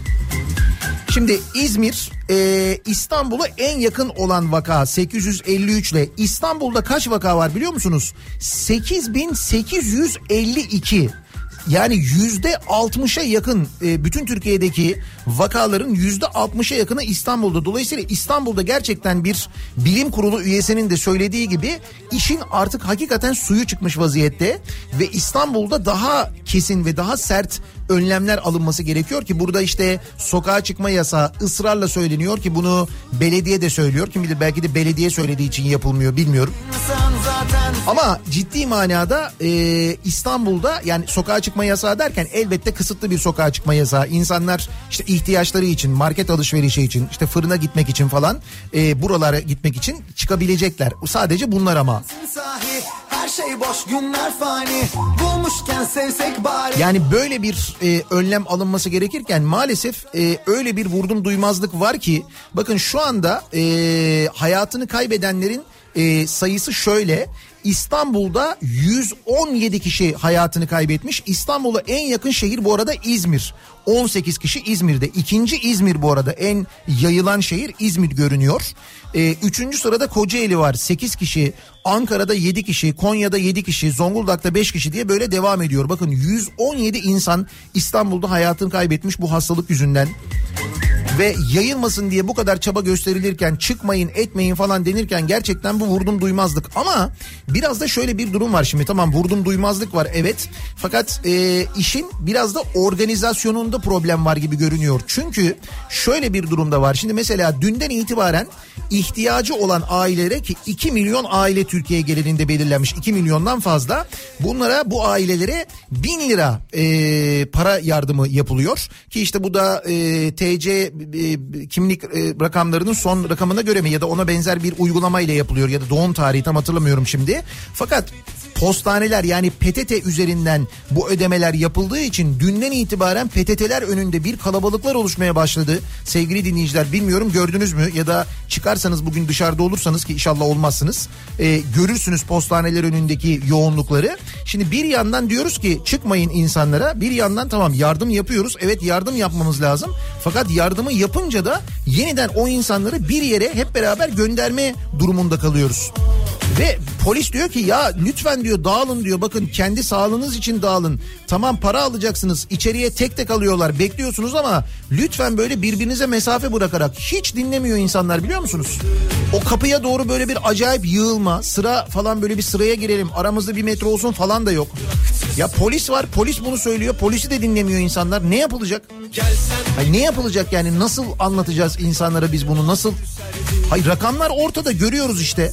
Şimdi İzmir e, İstanbul'a en yakın olan vaka 853 ile İstanbul'da kaç vaka var biliyor musunuz? 8852. Yani yüzde 60'a yakın e, bütün Türkiye'deki vakaların yüzde 60'a yakını İstanbul'da. Dolayısıyla İstanbul'da gerçekten bir bilim kurulu üyesinin de söylediği gibi işin artık hakikaten suyu çıkmış vaziyette ve İstanbul'da daha kesin ve daha sert önlemler alınması gerekiyor ki burada işte sokağa çıkma yasağı ısrarla söyleniyor ki bunu belediye de söylüyor. Kim bilir belki de belediye söylediği için yapılmıyor bilmiyorum. Ama ciddi manada e, İstanbul'da yani sokağa çıkma yasağı derken elbette kısıtlı bir sokağa çıkma yasağı. İnsanlar işte ihtiyaçları için, market alışverişi için, işte fırına gitmek için falan e, buralara gitmek için çıkabilecekler. Sadece bunlar ama. sahi her şey boş günler fani bulmuşken sevsek bari. Yani böyle bir e, önlem alınması gerekirken maalesef e, öyle bir vurdum duymazlık var ki bakın şu anda e, hayatını kaybedenlerin e, sayısı şöyle. İstanbul'da 117 kişi hayatını kaybetmiş. İstanbul'a en yakın şehir bu arada İzmir. 18 kişi İzmir'de. İkinci İzmir bu arada en yayılan şehir İzmir görünüyor. Ee, üçüncü sırada Kocaeli var 8 kişi. Ankara'da 7 kişi, Konya'da 7 kişi, Zonguldak'ta 5 kişi diye böyle devam ediyor. Bakın 117 insan İstanbul'da hayatını kaybetmiş bu hastalık yüzünden. Ve yayılmasın diye bu kadar çaba gösterilirken çıkmayın etmeyin falan denirken gerçekten bu vurdum duymazlık. Ama biraz da şöyle bir durum var şimdi tamam vurdum duymazlık var evet. Fakat e, işin biraz da organizasyonunda problem var gibi görünüyor. Çünkü şöyle bir durumda var. Şimdi mesela dünden itibaren ihtiyacı olan ailelere ki 2 milyon aile Türkiye genelinde belirlenmiş 2 milyondan fazla. Bunlara bu ailelere 1000 lira e, para yardımı yapılıyor. Ki işte bu da e, TC kimlik e, rakamlarının son rakamına göre mi ya da ona benzer bir uygulama ile yapılıyor ya da doğum tarihi tam hatırlamıyorum şimdi. Fakat postaneler yani PTT üzerinden bu ödemeler yapıldığı için dünden itibaren PTT'ler önünde bir kalabalıklar oluşmaya başladı. Sevgili dinleyiciler bilmiyorum gördünüz mü ya da çıkarsanız bugün dışarıda olursanız ki inşallah olmazsınız e, görürsünüz postaneler önündeki yoğunlukları. Şimdi bir yandan diyoruz ki çıkmayın insanlara bir yandan tamam yardım yapıyoruz evet yardım yapmamız lazım fakat yardımı yapınca da yeniden o insanları bir yere hep beraber gönderme durumunda kalıyoruz. Ve polis diyor ki ya lütfen diyor dağılın diyor bakın kendi sağlığınız için dağılın. Tamam para alacaksınız içeriye tek tek alıyorlar bekliyorsunuz ama lütfen böyle birbirinize mesafe bırakarak hiç dinlemiyor insanlar biliyor musunuz? O kapıya doğru böyle bir acayip yığılma sıra falan böyle bir sıraya girelim aramızda bir metre olsun falan da yok. Ya polis var polis bunu söylüyor polisi de dinlemiyor insanlar ne yapılacak? Hayır, ne yapılacak yani nasıl anlatacağız insanlara biz bunu nasıl? Hayır rakamlar ortada görüyoruz işte.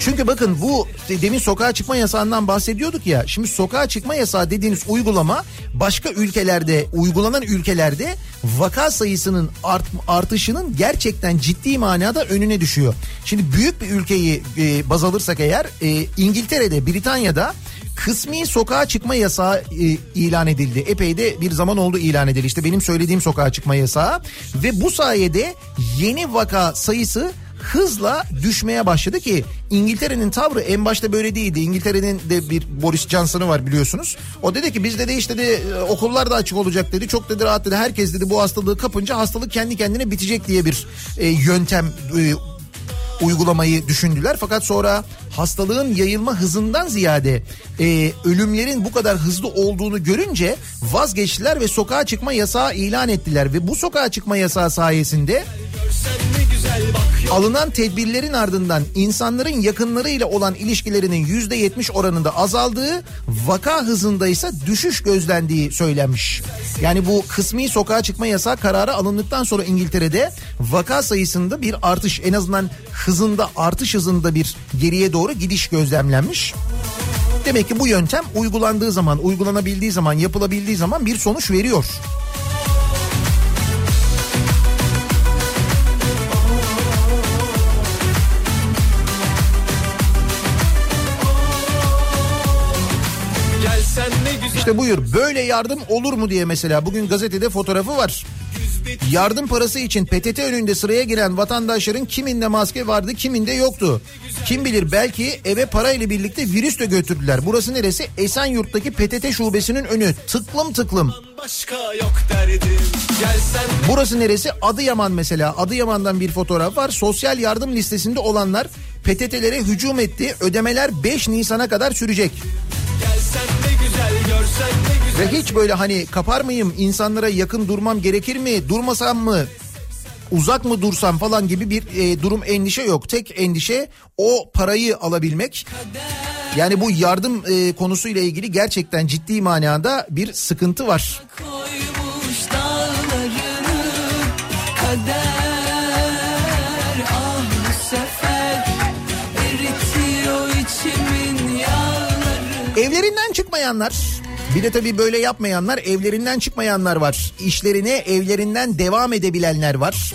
Çünkü bakın bu demin sokağa çıkma yasağından bahsediyorduk ya. Şimdi sokağa çıkma yasağı dediğiniz uygulama başka ülkelerde uygulanan ülkelerde vaka sayısının art, artışının gerçekten ciddi manada önüne düşüyor. Şimdi büyük bir ülkeyi e, baz alırsak eğer e, İngiltere'de Britanya'da kısmi sokağa çıkma yasağı e, ilan edildi. Epey de bir zaman oldu ilan edildi. İşte benim söylediğim sokağa çıkma yasağı ve bu sayede yeni vaka sayısı hızla düşmeye başladı ki İngiltere'nin tavrı en başta böyle değildi. İngiltere'nin de bir Boris Johnson'ı var biliyorsunuz. O dedi ki bizde de işte de e, okullar da açık olacak dedi. Çok dedi rahat dedi. Herkes dedi bu hastalığı kapınca hastalık kendi kendine bitecek diye bir e, yöntem e, uygulamayı düşündüler. Fakat sonra hastalığın yayılma hızından ziyade e, ölümlerin bu kadar hızlı olduğunu görünce vazgeçtiler ve sokağa çıkma yasağı ilan ettiler. Ve bu sokağa çıkma yasağı sayesinde alınan tedbirlerin ardından insanların yakınlarıyla olan ilişkilerinin yüzde yetmiş oranında azaldığı vaka hızında ise düşüş gözlendiği söylenmiş. Yani bu kısmi sokağa çıkma yasağı kararı alındıktan sonra İngiltere'de vaka sayısında bir artış en azından hızında artış hızında bir geriye doğru gidiş gözlemlenmiş. Demek ki bu yöntem uygulandığı zaman, uygulanabildiği zaman, yapılabildiği zaman bir sonuç veriyor. İşte buyur böyle yardım olur mu diye mesela bugün gazetede fotoğrafı var. Yardım parası için PTT önünde sıraya giren vatandaşların kiminde maske vardı kiminde yoktu. Kim bilir belki eve parayla birlikte virüs de götürdüler. Burası neresi? Esenyurt'taki PTT şubesinin önü. Tıklım tıklım. başka yok derdim Gelsen Burası neresi? Adıyaman mesela. Adıyaman'dan bir fotoğraf var. Sosyal yardım listesinde olanlar PTT'lere hücum etti. Ödemeler 5 Nisan'a kadar sürecek. Güzel Ve hiç böyle hani kapar mıyım insanlara yakın durmam gerekir mi durmasam mı uzak mı dursam falan gibi bir e, durum endişe yok. Tek endişe o parayı alabilmek. Yani bu yardım e, konusuyla ilgili gerçekten ciddi manada bir sıkıntı var. kader ah Evlerinden çıkmayanlar bir de tabii böyle yapmayanlar evlerinden çıkmayanlar var. İşlerine evlerinden devam edebilenler var.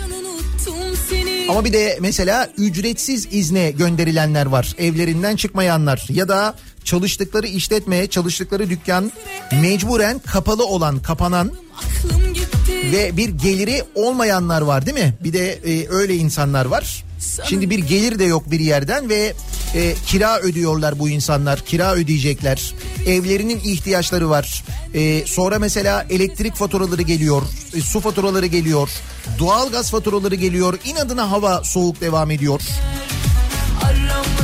Ama bir de mesela ücretsiz izne gönderilenler var. Evlerinden çıkmayanlar ya da çalıştıkları işletme, çalıştıkları dükkan mecburen kapalı olan, kapanan ve bir geliri olmayanlar var değil mi? Bir de e, öyle insanlar var. Şimdi bir gelir de yok bir yerden ve e, kira ödüyorlar bu insanlar. Kira ödeyecekler. Evlerinin ihtiyaçları var. E, sonra mesela elektrik faturaları geliyor. e, su faturaları geliyor. Doğalgaz faturaları geliyor. İnadına hava soğuk devam ediyor. aramıza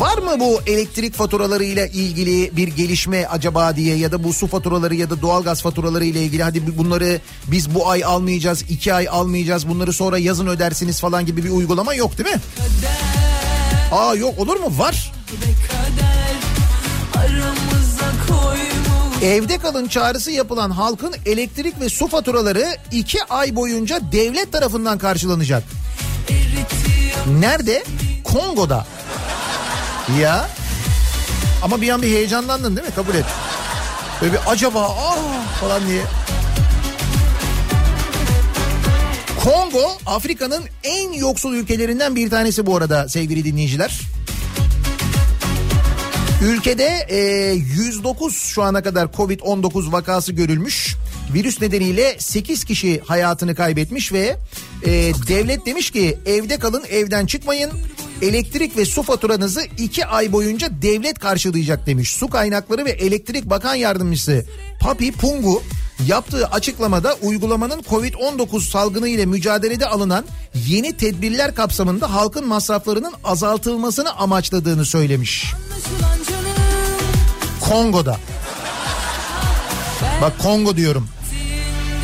Var mı bu elektrik faturalarıyla ilgili bir gelişme acaba diye ya da bu su faturaları ya da doğalgaz faturaları ile ilgili hadi bunları biz bu ay almayacağız, iki ay almayacağız bunları sonra yazın ödersiniz falan gibi bir uygulama yok değil mi? Aa yok olur mu? Var. Evde kalın çağrısı yapılan halkın elektrik ve su faturaları iki ay boyunca devlet tarafından karşılanacak. Nerede? Kongo'da. Ya. Ama bir an bir heyecanlandın değil mi? Kabul et. Böyle bir acaba aa falan diye. Kongo Afrika'nın en yoksul ülkelerinden bir tanesi bu arada sevgili dinleyiciler. Ülkede e, 109 şu ana kadar Covid-19 vakası görülmüş. Virüs nedeniyle 8 kişi hayatını kaybetmiş ve e, devlet demiş ki evde kalın evden çıkmayın. Elektrik ve su faturanızı 2 ay boyunca devlet karşılayacak demiş. Su kaynakları ve elektrik bakan yardımcısı Papi Pungu yaptığı açıklamada uygulamanın Covid-19 salgını ile mücadelede alınan yeni tedbirler kapsamında halkın masraflarının azaltılmasını amaçladığını söylemiş. Kongo'da. Bak Kongo diyorum.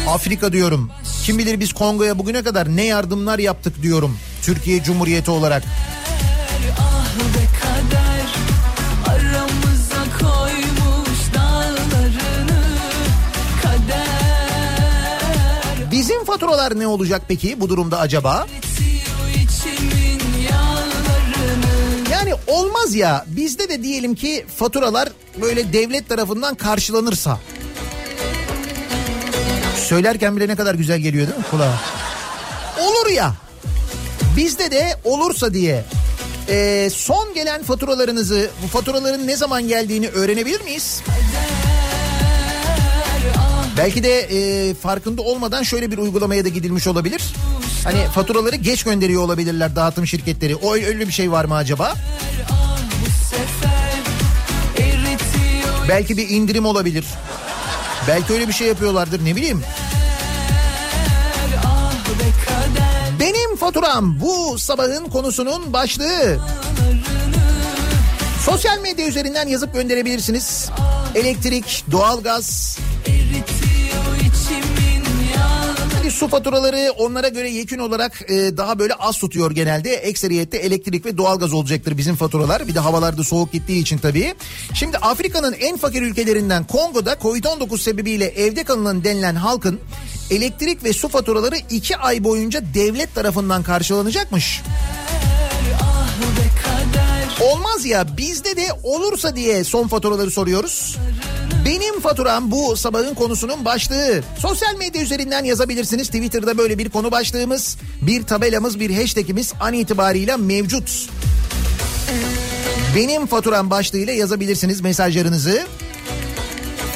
Afrika diyorum. Kim bilir biz Kongo'ya bugüne kadar ne yardımlar yaptık diyorum. Türkiye Cumhuriyeti olarak. Faturalar ne olacak peki bu durumda acaba? Yani olmaz ya bizde de diyelim ki faturalar böyle devlet tarafından karşılanırsa. Söylerken bile ne kadar güzel geliyor değil mi kulağa? Olur ya bizde de olursa diye e, son gelen faturalarınızı bu faturaların ne zaman geldiğini öğrenebilir miyiz? Belki de e, farkında olmadan şöyle bir uygulamaya da gidilmiş olabilir. Hani faturaları geç gönderiyor olabilirler dağıtım şirketleri. O öyle bir şey var mı acaba? Belki bir indirim olabilir. Belki öyle bir şey yapıyorlardır ne bileyim. Benim faturam bu sabahın konusunun başlığı. Sosyal medya üzerinden yazıp gönderebilirsiniz. Elektrik, doğalgaz, Hani su faturaları onlara göre yekün olarak e, daha böyle az tutuyor genelde. Ekseriyette elektrik ve doğalgaz olacaktır bizim faturalar. Bir de havalarda soğuk gittiği için tabii. Şimdi Afrika'nın en fakir ülkelerinden Kongo'da Covid-19 sebebiyle evde kalınan denilen halkın elektrik ve su faturaları iki ay boyunca devlet tarafından karşılanacakmış. Olmaz ya bizde de olursa diye son faturaları soruyoruz. Benim faturam bu sabahın konusunun başlığı. Sosyal medya üzerinden yazabilirsiniz. Twitter'da böyle bir konu başlığımız, bir tabelamız, bir hashtagimiz an itibariyle mevcut. Benim faturam başlığıyla yazabilirsiniz mesajlarınızı.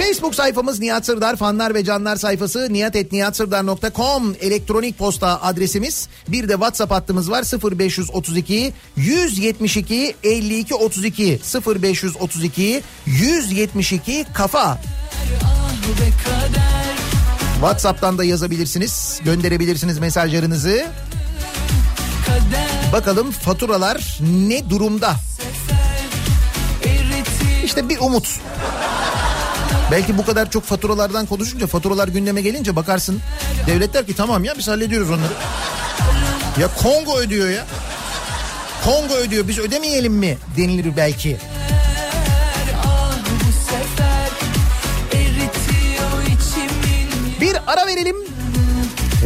Facebook sayfamız Nihat Sırdar fanlar ve canlar sayfası nihatetnihatsırdar.com elektronik posta adresimiz. Bir de WhatsApp hattımız var 0532 172 52 32 0532 172 kafa. WhatsApp'tan da yazabilirsiniz, gönderebilirsiniz mesajlarınızı. Bakalım faturalar ne durumda? İşte bir umut. Belki bu kadar çok faturalardan konuşunca faturalar gündeme gelince bakarsın devlet der ki tamam ya biz hallediyoruz onları. Ya Kongo ödüyor ya. Kongo ödüyor biz ödemeyelim mi denilir belki. Bir ara verelim.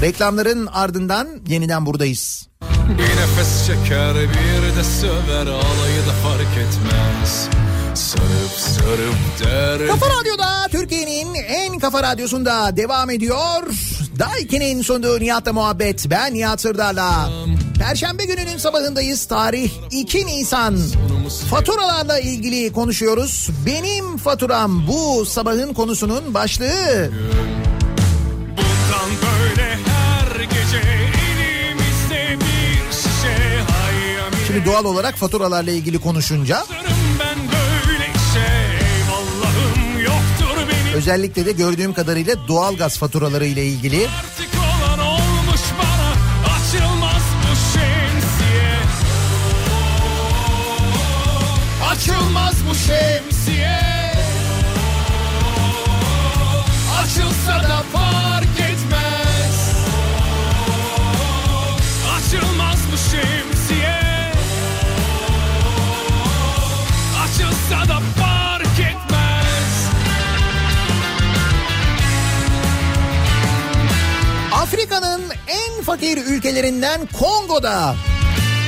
Reklamların ardından yeniden buradayız. Bir nefes çeker bir de söver alayı da fark etmez Sarıp sarıp der Kafa Radyo'da Türkiye'nin en kafa radyosunda devam ediyor. Daiki'nin sunduğu Nihat'la muhabbet. Ben Nihat Sırdar'la. Perşembe gününün sabahındayız. Tarih 2 Nisan. Faturalarla ilgili konuşuyoruz. Benim faturam bu sabahın konusunun başlığı. Bundan böyle her gece Şimdi doğal olarak faturalarla ilgili konuşunca özellikle de gördüğüm kadarıyla doğalgaz faturaları ile ilgili. Açılmaz bu şemsiye fakir ülkelerinden Kongo'da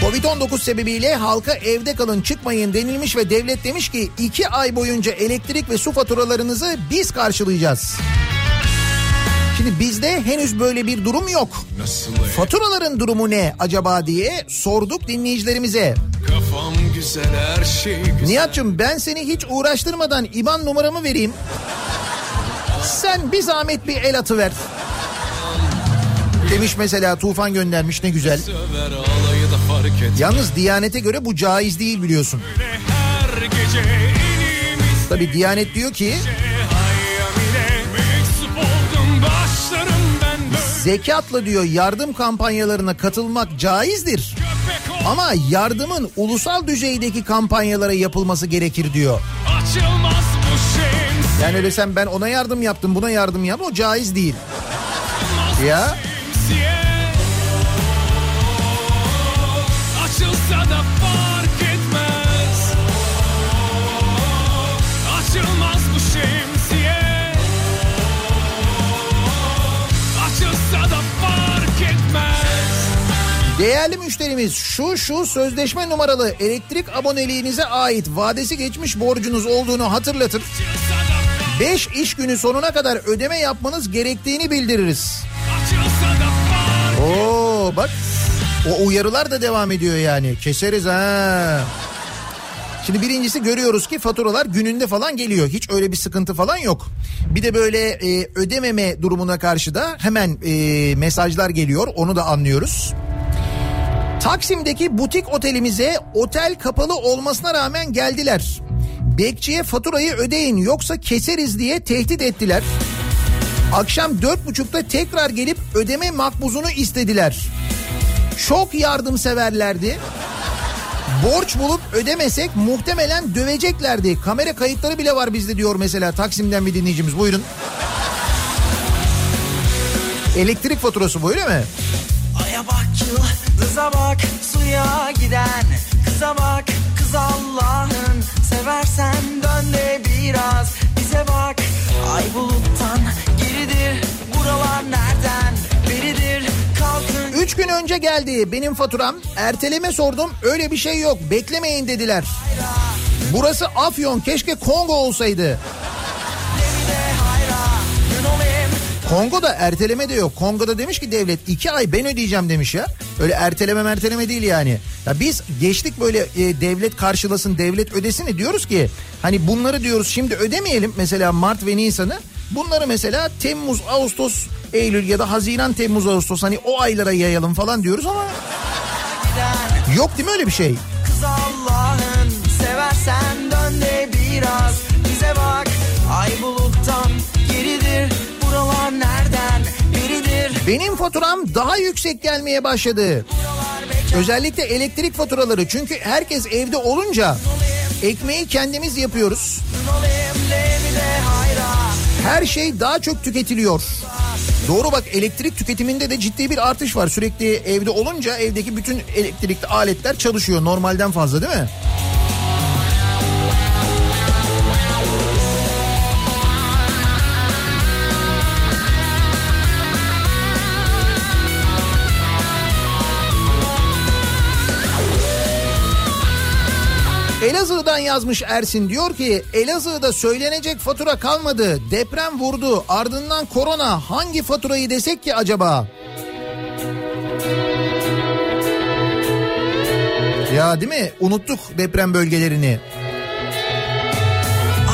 Covid-19 sebebiyle halka evde kalın çıkmayın denilmiş ve devlet demiş ki iki ay boyunca elektrik ve su faturalarınızı biz karşılayacağız. Şimdi bizde henüz böyle bir durum yok. Nasıl Faturaların durumu ne acaba diye sorduk dinleyicilerimize. Kafam güzel her şey güzel Nihat'cığım ben seni hiç uğraştırmadan IBAN numaramı vereyim. Sen bir zahmet bir el atıver. Demiş mesela Tufan göndermiş ne güzel. Yalnız Diyanet'e göre bu caiz değil biliyorsun. Tabi Diyanet diyor ki zekatla diyor yardım kampanyalarına katılmak caizdir. Ama yardımın ulusal düzeydeki kampanyalara yapılması gerekir diyor. Yani öyle sen ben ona yardım yaptım buna yardım yap o caiz değil. Ya Değerli müşterimiz şu şu sözleşme numaralı elektrik aboneliğinize ait vadesi geçmiş borcunuz olduğunu hatırlatır. Açılsa da 5 iş günü sonuna kadar ödeme yapmanız gerektiğini bildiririz. Oo bak o uyarılar da devam ediyor yani. Keseriz ha. Şimdi birincisi görüyoruz ki faturalar gününde falan geliyor. Hiç öyle bir sıkıntı falan yok. Bir de böyle e, ödememe durumuna karşı da hemen e, mesajlar geliyor. Onu da anlıyoruz. Taksim'deki butik otelimize otel kapalı olmasına rağmen geldiler. Bekçiye faturayı ödeyin yoksa keseriz diye tehdit ettiler. Akşam dört buçukta tekrar gelip ödeme makbuzunu istediler. Çok yardımseverlerdi. Borç bulup ödemesek muhtemelen döveceklerdi. Kamera kayıtları bile var bizde diyor mesela Taksim'den bir dinleyicimiz. Buyurun. Elektrik faturası bu öyle mi? Aya bak yıldıza bak suya giden Kıza bak kız Allah'ın Seversen dön de biraz bize bak Ay buluttan geridir buralar nereden beridir Kalkın Üç gün önce geldi benim faturam. Erteleme sordum öyle bir şey yok beklemeyin dediler. Burası Afyon keşke Kongo olsaydı. Kongo'da erteleme de yok. Kongo'da demiş ki devlet iki ay ben ödeyeceğim demiş ya. Öyle erteleme merteleme değil yani. Ya biz geçtik böyle e, devlet karşılasın devlet ödesin diyoruz ki hani bunları diyoruz şimdi ödemeyelim mesela Mart ve Nisan'ı. Bunları mesela Temmuz, Ağustos, Eylül ya da Haziran, Temmuz, Ağustos hani o aylara yayalım falan diyoruz ama yok değil mi öyle bir şey? Kız Allah'ın seversen dön de biraz Benim faturam daha yüksek gelmeye başladı. Özellikle elektrik faturaları çünkü herkes evde olunca ekmeği kendimiz yapıyoruz. Her şey daha çok tüketiliyor. Doğru bak elektrik tüketiminde de ciddi bir artış var. Sürekli evde olunca evdeki bütün elektrikli aletler çalışıyor normalden fazla değil mi? Elazığ'dan yazmış Ersin diyor ki Elazığ'da söylenecek fatura kalmadı. Deprem vurdu ardından korona hangi faturayı desek ki acaba? Ya değil mi? Unuttuk deprem bölgelerini.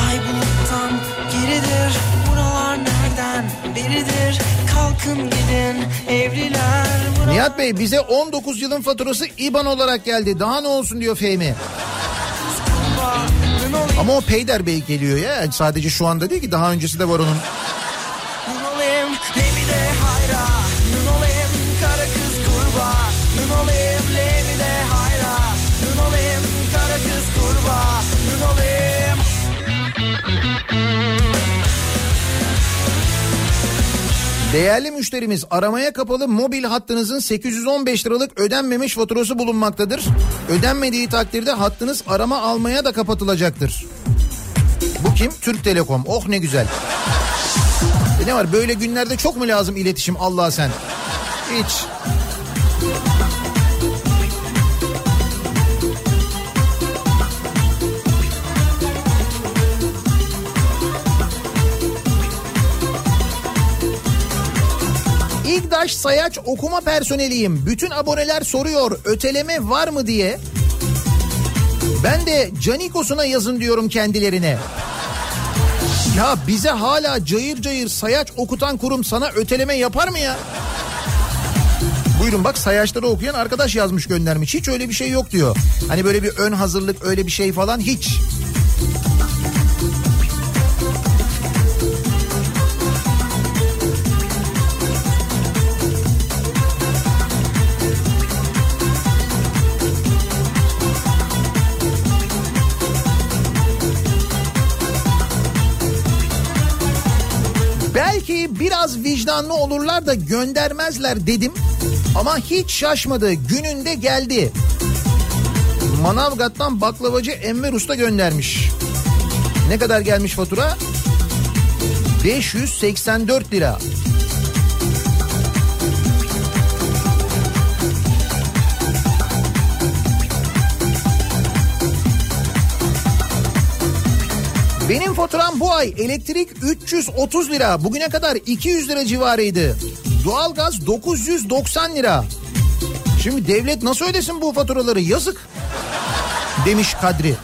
Ay buluttan geridir Buralar nereden beridir Kalkın gidin evliler Buralar Nihat Bey bize 19 yılın faturası IBAN olarak geldi. Daha ne olsun diyor Fehmi. Ama o Peyder Bey geliyor ya. Sadece şu anda değil ki daha öncesi de var onun. Değerli müşterimiz aramaya kapalı mobil hattınızın 815 liralık ödenmemiş faturası bulunmaktadır. Ödenmediği takdirde hattınız arama almaya da kapatılacaktır. Bu kim? Türk Telekom. Oh ne güzel. E ne var böyle günlerde çok mu lazım iletişim Allah sen? Hiç. İlktaş Sayaç okuma personeliyim. Bütün aboneler soruyor öteleme var mı diye. Ben de Canikos'una yazın diyorum kendilerine. Ya bize hala cayır cayır sayaç okutan kurum sana öteleme yapar mı ya? Buyurun bak sayaçları okuyan arkadaş yazmış göndermiş. Hiç öyle bir şey yok diyor. Hani böyle bir ön hazırlık öyle bir şey falan hiç. Belki vicdanlı olurlar da göndermezler dedim. Ama hiç şaşmadı. Gününde geldi. Manavgat'tan baklavacı Enver Usta göndermiş. Ne kadar gelmiş fatura? 584 lira. Benim faturam bu ay elektrik 330 lira. Bugüne kadar 200 lira civarıydı. Doğalgaz 990 lira. Şimdi devlet nasıl ödesin bu faturaları? Yazık. Demiş Kadri.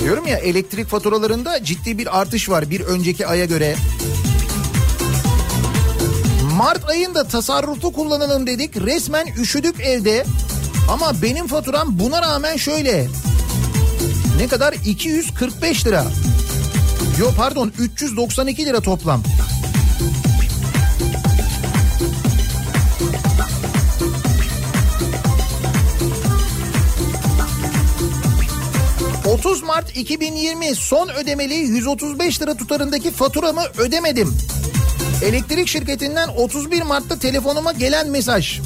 Diyorum ya elektrik faturalarında ciddi bir artış var bir önceki aya göre. Mart ayında tasarruflu kullanalım dedik. Resmen üşüdük evde. Ama benim faturam buna rağmen şöyle. Ne kadar? 245 lira. Yo pardon 392 lira toplam. ...30 Mart 2020 son ödemeli 135 lira tutarındaki faturamı ödemedim. Elektrik şirketinden 31 Mart'ta telefonuma gelen mesaj.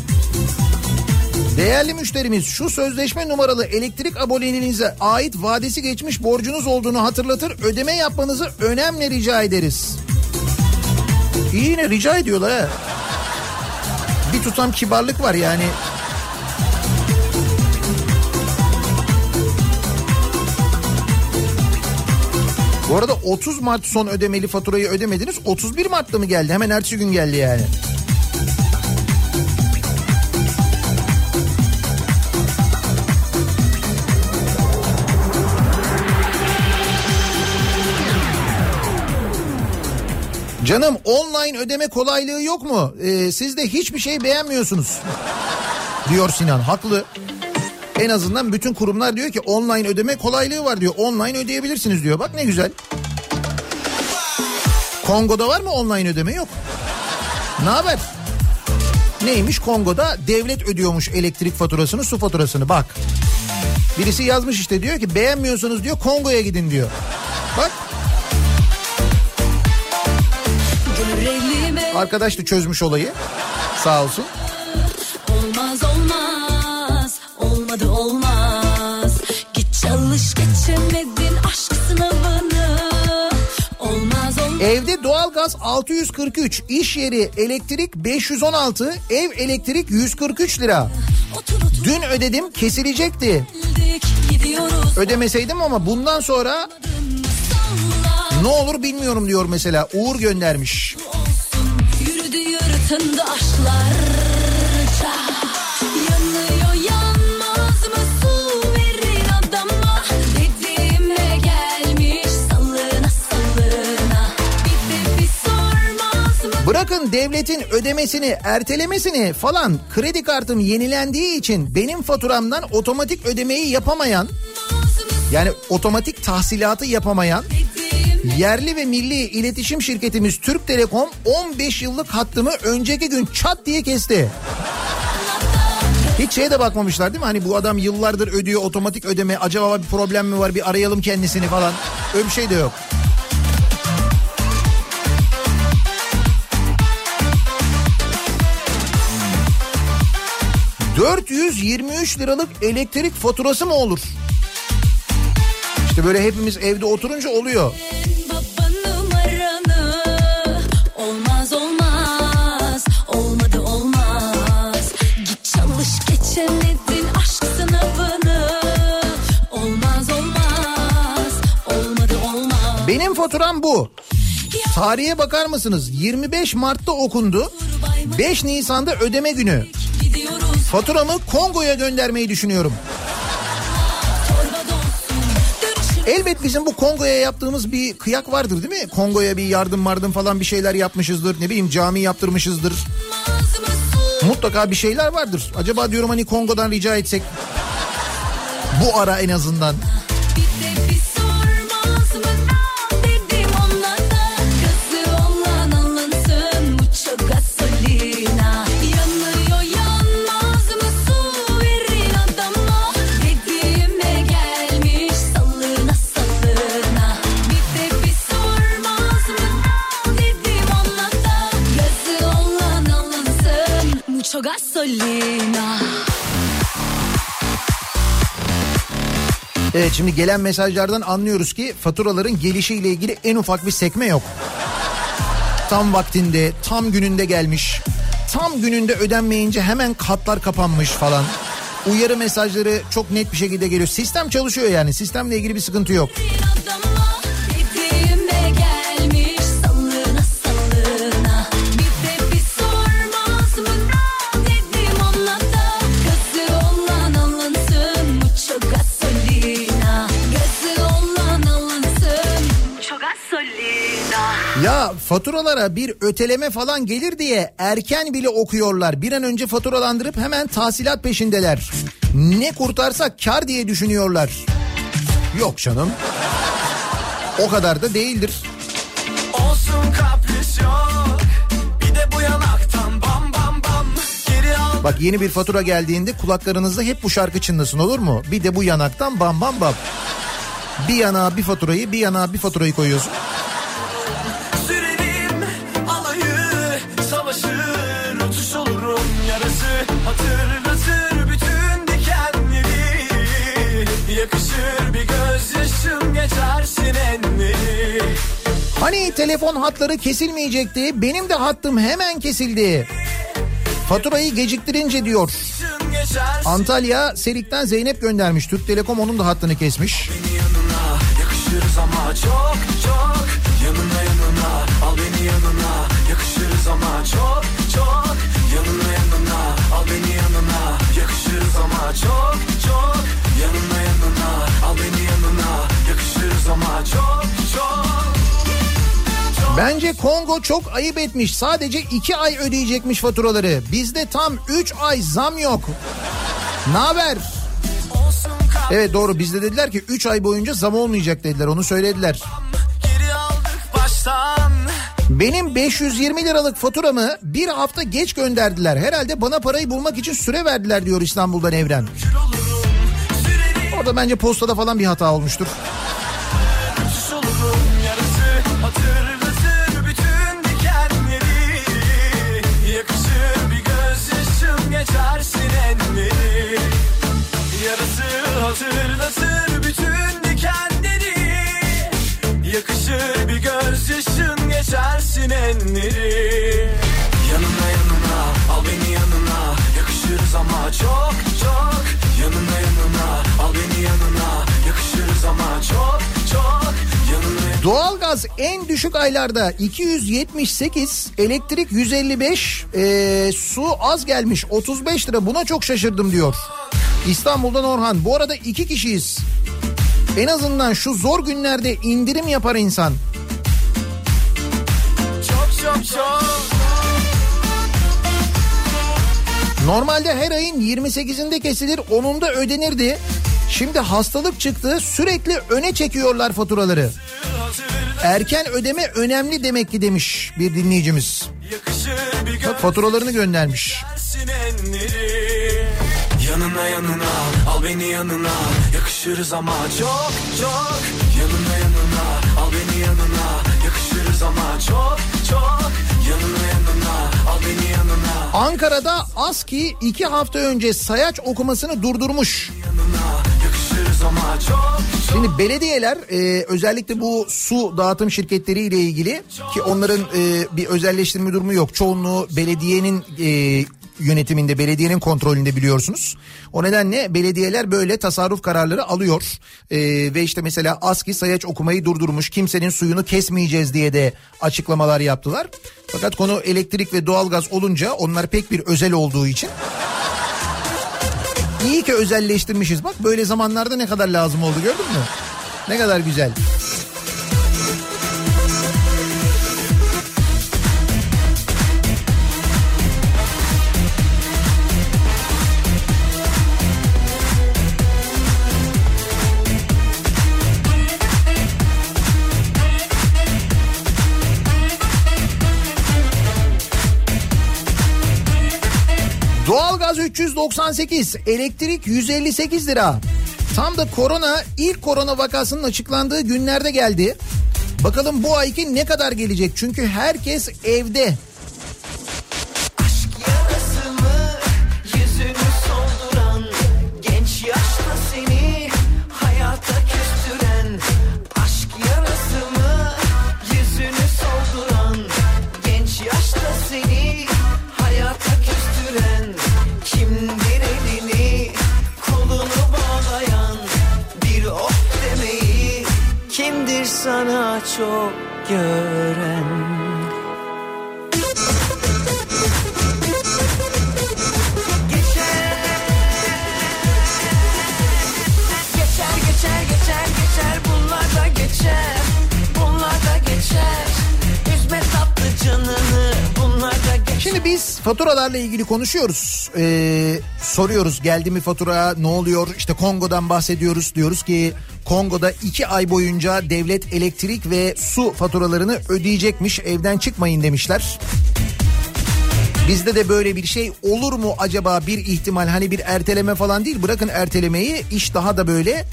Değerli müşterimiz şu sözleşme numaralı elektrik aboneliğinize ait vadesi geçmiş borcunuz olduğunu hatırlatır ödeme yapmanızı önemli rica ederiz. İyi yine rica ediyorlar ha. Bir tutam kibarlık var yani. Bu arada 30 Mart son ödemeli faturayı ödemediniz. 31 Mart'ta mı geldi? Hemen ertesi gün geldi yani. Canım online ödeme kolaylığı yok mu? Ee, siz de hiçbir şey beğenmiyorsunuz. Diyor Sinan. Haklı. En azından bütün kurumlar diyor ki online ödeme kolaylığı var diyor. Online ödeyebilirsiniz diyor. Bak ne güzel. Kongo'da var mı online ödeme? Yok. Ne haber? Neymiş Kongo'da devlet ödüyormuş elektrik faturasını su faturasını bak. Birisi yazmış işte diyor ki beğenmiyorsanız diyor Kongo'ya gidin diyor. Bak arkadaş da çözmüş olayı sağ olsun. olmaz olmaz olmadı olmaz Git çalış geçemedin aşk sınavını Olmaz olmaz Evde doğalgaz 643, iş yeri elektrik 516, ev elektrik 143 lira. Dün ödedim kesilecekti. Ödemeseydim ama bundan sonra ne olur bilmiyorum diyor mesela. Uğur göndermiş. Yırtındı aşklarca Yanıyor yanmaz mı? Su verin adama. Dediğime gelmiş sallına sallına. Bir de bir sormaz mı? Bırakın devletin ödemesini, ertelemesini falan. Kredi kartım yenilendiği için benim faturamdan otomatik ödemeyi yapamayan yani otomatik tahsilatı yapamayan yerli ve milli iletişim şirketimiz Türk Telekom 15 yıllık hattımı önceki gün çat diye kesti. Hiç şeye de bakmamışlar değil mi? Hani bu adam yıllardır ödüyor otomatik ödeme. Acaba bir problem mi var? Bir arayalım kendisini falan. Öyle bir şey de yok. ...423 liralık elektrik faturası mı olur? İşte böyle hepimiz evde oturunca oluyor. Faturam bu. Tarihe bakar mısınız? 25 Mart'ta okundu. 5 Nisan'da ödeme günü. Faturamı Kongo'ya göndermeyi düşünüyorum. Elbet bizim bu Kongo'ya yaptığımız bir kıyak vardır değil mi? Kongo'ya bir yardım vardım falan bir şeyler yapmışızdır. Ne bileyim cami yaptırmışızdır. Mutlaka bir şeyler vardır. Acaba diyorum hani Kongo'dan rica etsek. Bu ara en azından. Gasolina Evet şimdi gelen mesajlardan anlıyoruz ki faturaların gelişiyle ilgili en ufak bir sekme yok. Tam vaktinde, tam gününde gelmiş. Tam gününde ödenmeyince hemen katlar kapanmış falan. Uyarı mesajları çok net bir şekilde geliyor. Sistem çalışıyor yani. Sistemle ilgili bir sıkıntı yok. adama faturalara bir öteleme falan gelir diye erken bile okuyorlar. Bir an önce faturalandırıp hemen tahsilat peşindeler. Ne kurtarsa kar diye düşünüyorlar. Yok canım. O kadar da değildir. Olsun kapris yok Bir de bu yanaktan bam bam bam Geri al Bak yeni bir fatura geldiğinde kulaklarınızda hep bu şarkı çınlasın olur mu? Bir de bu yanaktan bam bam bam. Bir yana bir faturayı bir yana bir faturayı koyuyorsun. Hani telefon hatları kesilmeyecekti benim de hattım hemen kesildi. Faturayı geciktirince diyor. Antalya Serik'ten Zeynep göndermiş. Türk Telekom onun da hattını kesmiş. yanına Yakışırız ama çok çok Yanına yanına al beni yanına Yakışırız ama çok çok Yanına yanına al beni yanına Yakışırız ama çok çok Yanına yanına al beni yanına Yakışırız ama çok çok Bence Kongo çok ayıp etmiş. Sadece iki ay ödeyecekmiş faturaları. Bizde tam üç ay zam yok. Ne haber? Evet doğru bizde dediler ki 3 ay boyunca zam olmayacak dediler onu söylediler. Benim 520 liralık faturamı bir hafta geç gönderdiler. Herhalde bana parayı bulmak için süre verdiler diyor İstanbul'dan Evren. Orada bence postada falan bir hata olmuştur. Geçersin enleri Yanına yanına al beni yanına Yakışırız ama çok çok Yanına yanına al beni yanına Yakışırız ama çok çok Doğalgaz en düşük aylarda 278, elektrik 155, ee, su az gelmiş 35 lira buna çok şaşırdım diyor. İstanbul'dan Orhan. Bu arada iki kişiyiz. En azından şu zor günlerde indirim yapar insan. Normalde her ayın 28'inde kesilir 10'unda ödenirdi. Şimdi hastalık çıktı sürekli öne çekiyorlar faturaları. Erken ödeme önemli demek ki demiş bir dinleyicimiz. Faturalarını göndermiş. Yanına yanına al beni yanına Yakışırız ama çok çok Yanına yanına al beni yanına Yakışırız ama çok çok Ankara'da ASKİ iki hafta önce sayaç okumasını durdurmuş. Şimdi belediyeler e, özellikle bu su dağıtım şirketleri ile ilgili ki onların e, bir özelleştirme durumu yok. Çoğunluğu belediyenin e, yönetiminde, belediyenin kontrolünde biliyorsunuz. O nedenle belediyeler böyle tasarruf kararları alıyor. E, ve işte mesela ASKİ sayaç okumayı durdurmuş. Kimsenin suyunu kesmeyeceğiz diye de açıklamalar yaptılar. Fakat konu elektrik ve doğalgaz olunca onlar pek bir özel olduğu için İyi ki özelleştirmişiz. Bak böyle zamanlarda ne kadar lazım oldu gördün mü? Ne kadar güzel. 398, elektrik 158 lira. Tam da korona ilk korona vakasının açıklandığı günlerde geldi. Bakalım bu ayki ne kadar gelecek? Çünkü herkes evde. Sana çok gören Şimdi biz faturalarla ilgili konuşuyoruz. Ee, soruyoruz geldi mi fatura ne oluyor? İşte Kongo'dan bahsediyoruz. Diyoruz ki Kongo'da iki ay boyunca devlet elektrik ve su faturalarını ödeyecekmiş. Evden çıkmayın demişler. Bizde de böyle bir şey olur mu acaba bir ihtimal hani bir erteleme falan değil bırakın ertelemeyi iş daha da böyle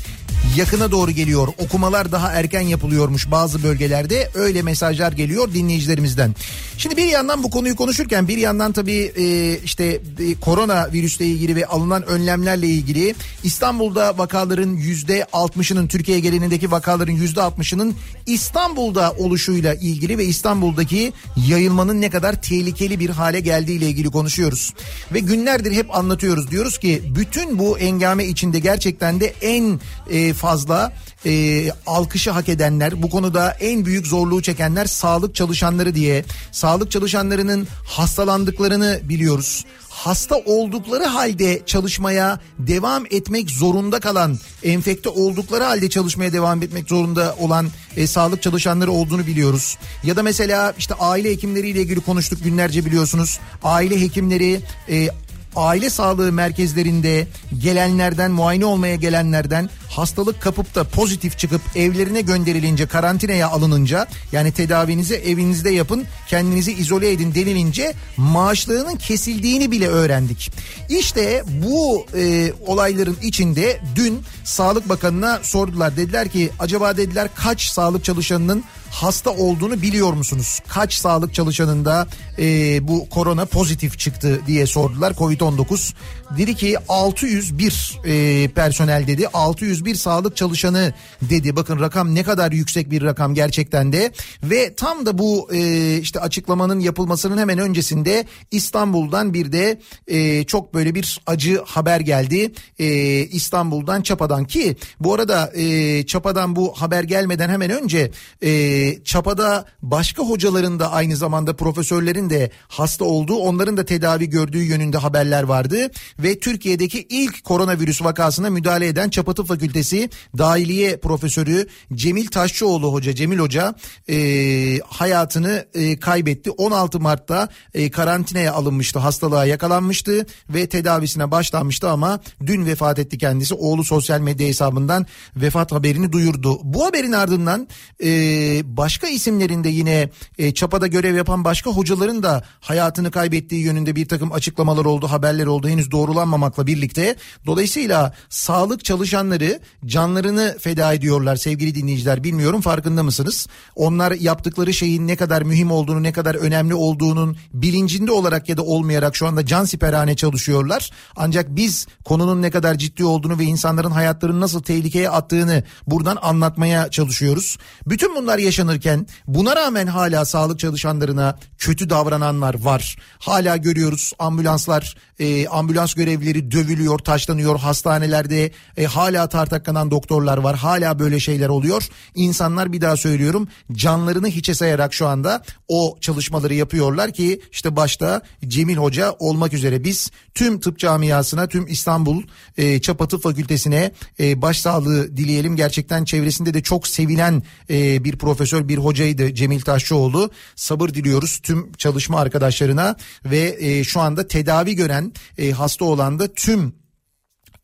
yakına doğru geliyor. Okumalar daha erken yapılıyormuş bazı bölgelerde öyle mesajlar geliyor dinleyicilerimizden. Şimdi bir yandan bu konuyu konuşurken bir yandan tabii e, işte e, korona virüsle ilgili ve alınan önlemlerle ilgili İstanbul'da vakaların yüzde altmışının Türkiye genelindeki vakaların yüzde altmışının İstanbul'da oluşuyla ilgili ve İstanbul'daki yayılmanın ne kadar tehlikeli bir hale geldiğiyle ilgili konuşuyoruz. Ve günlerdir hep anlatıyoruz diyoruz ki bütün bu engame içinde gerçekten de en e, fazla e, alkışı hak edenler bu konuda en büyük zorluğu çekenler sağlık çalışanları diye sağlık çalışanlarının hastalandıklarını biliyoruz hasta oldukları halde çalışmaya devam etmek zorunda kalan, enfekte oldukları halde çalışmaya devam etmek zorunda olan e, sağlık çalışanları olduğunu biliyoruz. Ya da mesela işte aile hekimleriyle ilgili konuştuk günlerce biliyorsunuz. Aile hekimleri e, aile sağlığı merkezlerinde gelenlerden muayene olmaya gelenlerden hastalık kapıp da pozitif çıkıp evlerine gönderilince karantinaya alınınca yani tedavinizi evinizde yapın kendinizi izole edin denilince maaşlarının kesildiğini bile öğrendik. İşte bu e, olayların içinde dün Sağlık Bakanı'na sordular. Dediler ki acaba dediler kaç sağlık çalışanının hasta olduğunu biliyor musunuz? Kaç sağlık çalışanında e, bu korona pozitif çıktı diye sordular Covid-19. Dedi ki 601 e, personel dedi 601 sağlık çalışanı dedi. Bakın rakam ne kadar yüksek bir rakam gerçekten de ve tam da bu e, işte açıklamanın yapılmasının hemen öncesinde İstanbul'dan bir de e, çok böyle bir acı haber geldi. E, İstanbul'dan Çapa'dan ki bu arada e, Çapa'dan bu haber gelmeden hemen önce e, Çapa'da başka hocaların da aynı zamanda profesörlerin de hasta olduğu onların da tedavi gördüğü yönünde haberler vardı ve Türkiye'deki ilk koronavirüs vakasına müdahale eden Çapa Tıp Fakültesi Dahiliye Profesörü Cemil Taşçıoğlu Hoca Cemil Hoca e, hayatını e, kaybetti. 16 Mart'ta e, karantinaya alınmıştı hastalığa yakalanmıştı ve tedavisine başlanmıştı ama dün vefat etti kendisi. Oğlu sosyal medya hesabından vefat haberini duyurdu. Bu haberin ardından e, başka isimlerin de yine e, Çapa'da görev yapan başka hocaların da hayatını kaybettiği yönünde bir takım açıklamalar oldu, haberler oldu henüz doğrulanmamakla birlikte. Dolayısıyla sağlık çalışanları canlarını feda ediyorlar sevgili dinleyiciler. Bilmiyorum farkında mısınız? Onlar yaptıkları şeyin ne kadar mühim olduğunu, ne kadar önemli olduğunun bilincinde olarak ya da olmayarak şu anda can siperhane çalışıyorlar. Ancak biz konunun ne kadar ciddi olduğunu ve insanların hayatlarını nasıl tehlikeye attığını buradan anlatmaya çalışıyoruz. Bütün bunlar yaşanırken buna rağmen hala sağlık çalışanlarına kötü davrananlar var. Hala görüyoruz ambulanslar, e, ambulans görevlileri dövülüyor, taşlanıyor hastanelerde. E, hala tartaklanan doktorlar var. Hala böyle şeyler oluyor. İnsanlar bir daha söylüyorum canlarını hiçe sayarak şu anda o çalışmaları yapıyorlar ki işte başta Cemil Hoca olmak üzere biz tüm tıp camiasına, tüm İstanbul e, Çapa Tıp Fakültesine e, başsağlığı dileyelim. Gerçekten çevresinde de çok sevilen e, bir profesör, bir hocaydı Cemil Taşçıoğlu. Sabır diliyoruz tüm çalışma arkadaşlarına ve e, şu anda tedavi gören e, hasta olan da tüm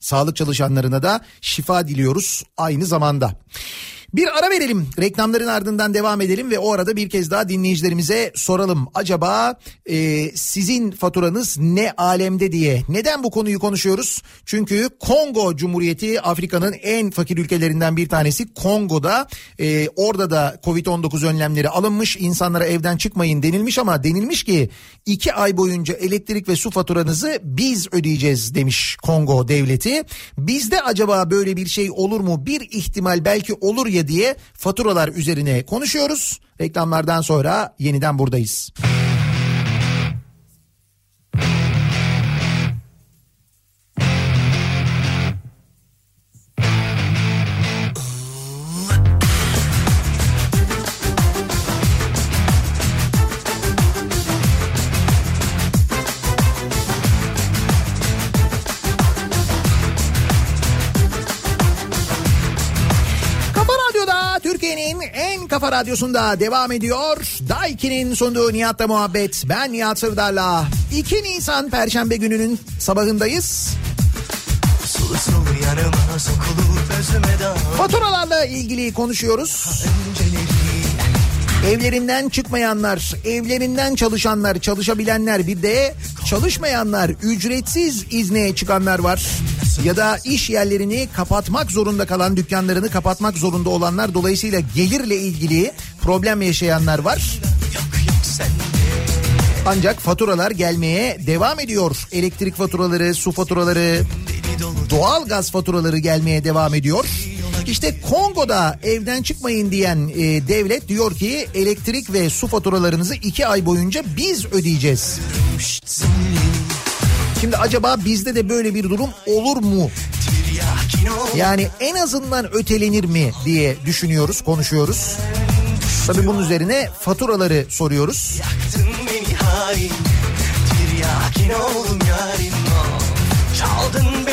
sağlık çalışanlarına da şifa diliyoruz aynı zamanda. Bir ara verelim. Reklamların ardından devam edelim ve o arada bir kez daha dinleyicilerimize soralım. Acaba e, sizin faturanız ne alemde diye. Neden bu konuyu konuşuyoruz? Çünkü Kongo Cumhuriyeti Afrika'nın en fakir ülkelerinden bir tanesi. Kongo'da e, orada da Covid-19 önlemleri alınmış. İnsanlara evden çıkmayın denilmiş ama denilmiş ki iki ay boyunca elektrik ve su faturanızı biz ödeyeceğiz demiş Kongo devleti. Bizde acaba böyle bir şey olur mu? Bir ihtimal belki olur ya diye faturalar üzerine konuşuyoruz. Reklamlardan sonra yeniden buradayız. Kafa Türkiye'nin en kafa radyosunda devam ediyor. Daiki'nin sunduğu Nihat'la muhabbet. Ben Nihat Sırdar'la. 2 Nisan Perşembe gününün sabahındayız. Sulu sulu yanıma özüme Faturalarla ilgili konuşuyoruz. Evlerinden çıkmayanlar, evlerinden çalışanlar, çalışabilenler bir de çalışmayanlar, ücretsiz izne çıkanlar var. Ya da iş yerlerini kapatmak zorunda kalan dükkanlarını kapatmak zorunda olanlar dolayısıyla gelirle ilgili problem yaşayanlar var. Ancak faturalar gelmeye devam ediyor. Elektrik faturaları, su faturaları, doğal gaz faturaları gelmeye devam ediyor. İşte Kongo'da evden çıkmayın diyen e, devlet diyor ki elektrik ve su faturalarınızı iki ay boyunca biz ödeyeceğiz. Şimdi acaba bizde de böyle bir durum olur mu? Yani en azından ötelenir mi diye düşünüyoruz, konuşuyoruz. Tabii bunun üzerine faturaları soruyoruz. Yaktın beni hain Tiryakin oldum yarim Çaldın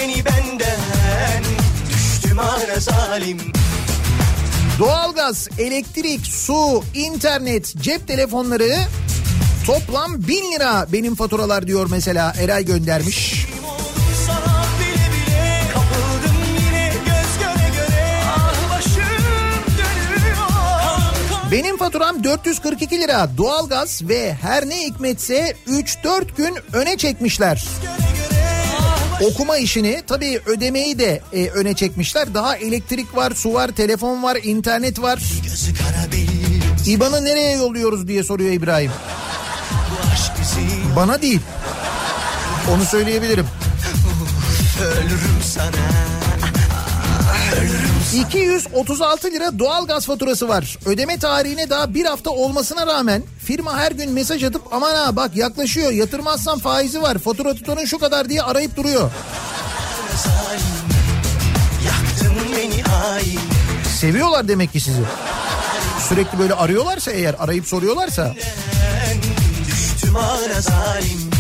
Düştüm ara zalim. Doğalgaz, elektrik, su, internet, cep telefonları Toplam 1000 lira benim faturalar diyor mesela Eray göndermiş. Ah Benim faturam 442 lira. Doğalgaz ve her ne hikmetse 3-4 gün öne çekmişler. Okuma işini tabii ödemeyi de e, öne çekmişler. Daha elektrik var, su var, telefon var, internet var. İBAN'ı nereye yolluyoruz diye soruyor İbrahim. Bana değil. Onu söyleyebilirim. Ölürüm sana 236 lira doğalgaz faturası var. Ödeme tarihine daha bir hafta olmasına rağmen firma her gün mesaj atıp aman ha bak yaklaşıyor yatırmazsan faizi var fatura tutarın şu kadar diye arayıp duruyor. Seviyorlar demek ki sizi. Sürekli böyle arıyorlarsa eğer arayıp soruyorlarsa düştüm ara zalim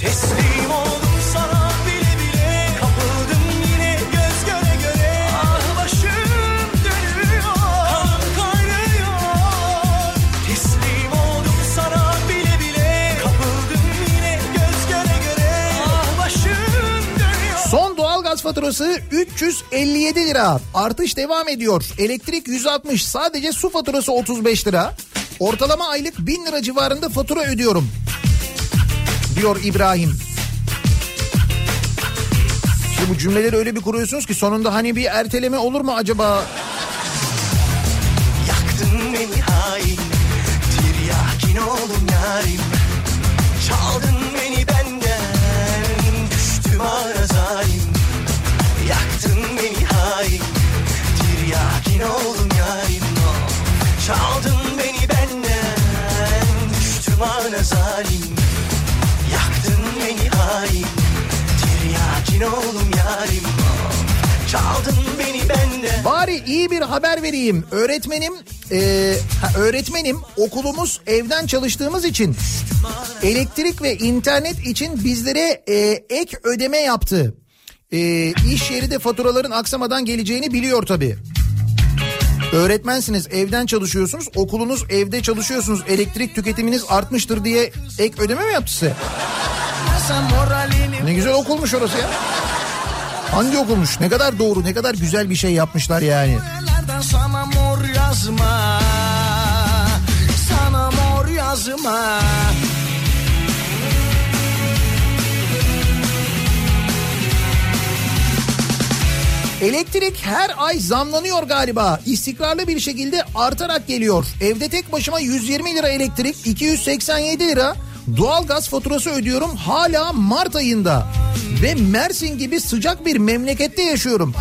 Teslim oldum faturası 357 lira. Artış devam ediyor. Elektrik 160. Sadece su faturası 35 lira. Ortalama aylık 1000 lira civarında fatura ödüyorum. Diyor İbrahim. İşte bu cümleleri öyle bir kuruyorsunuz ki sonunda hani bir erteleme olur mu acaba? Yaktın beni hain Tiryakin oldum yarim Çaldın beni benden Düştüm ara Bari iyi bir haber vereyim. Öğretmenim, e, ha, öğretmenim okulumuz evden çalıştığımız için elektrik ve internet için bizlere e, ek ödeme yaptı. E, iş yeri de faturaların aksamadan geleceğini biliyor tabii. Öğretmensiniz, evden çalışıyorsunuz, okulunuz evde çalışıyorsunuz, elektrik tüketiminiz artmıştır diye ek ödeme mi yaptı size? Ne güzel okulmuş orası ya. Hangi okulmuş? Ne kadar doğru, ne kadar güzel bir şey yapmışlar yani. Sana mor yazma Sana mor yazma Elektrik her ay zamlanıyor galiba. İstikrarlı bir şekilde artarak geliyor. Evde tek başıma 120 lira elektrik, 287 lira doğalgaz faturası ödüyorum hala Mart ayında. Ve Mersin gibi sıcak bir memlekette yaşıyorum.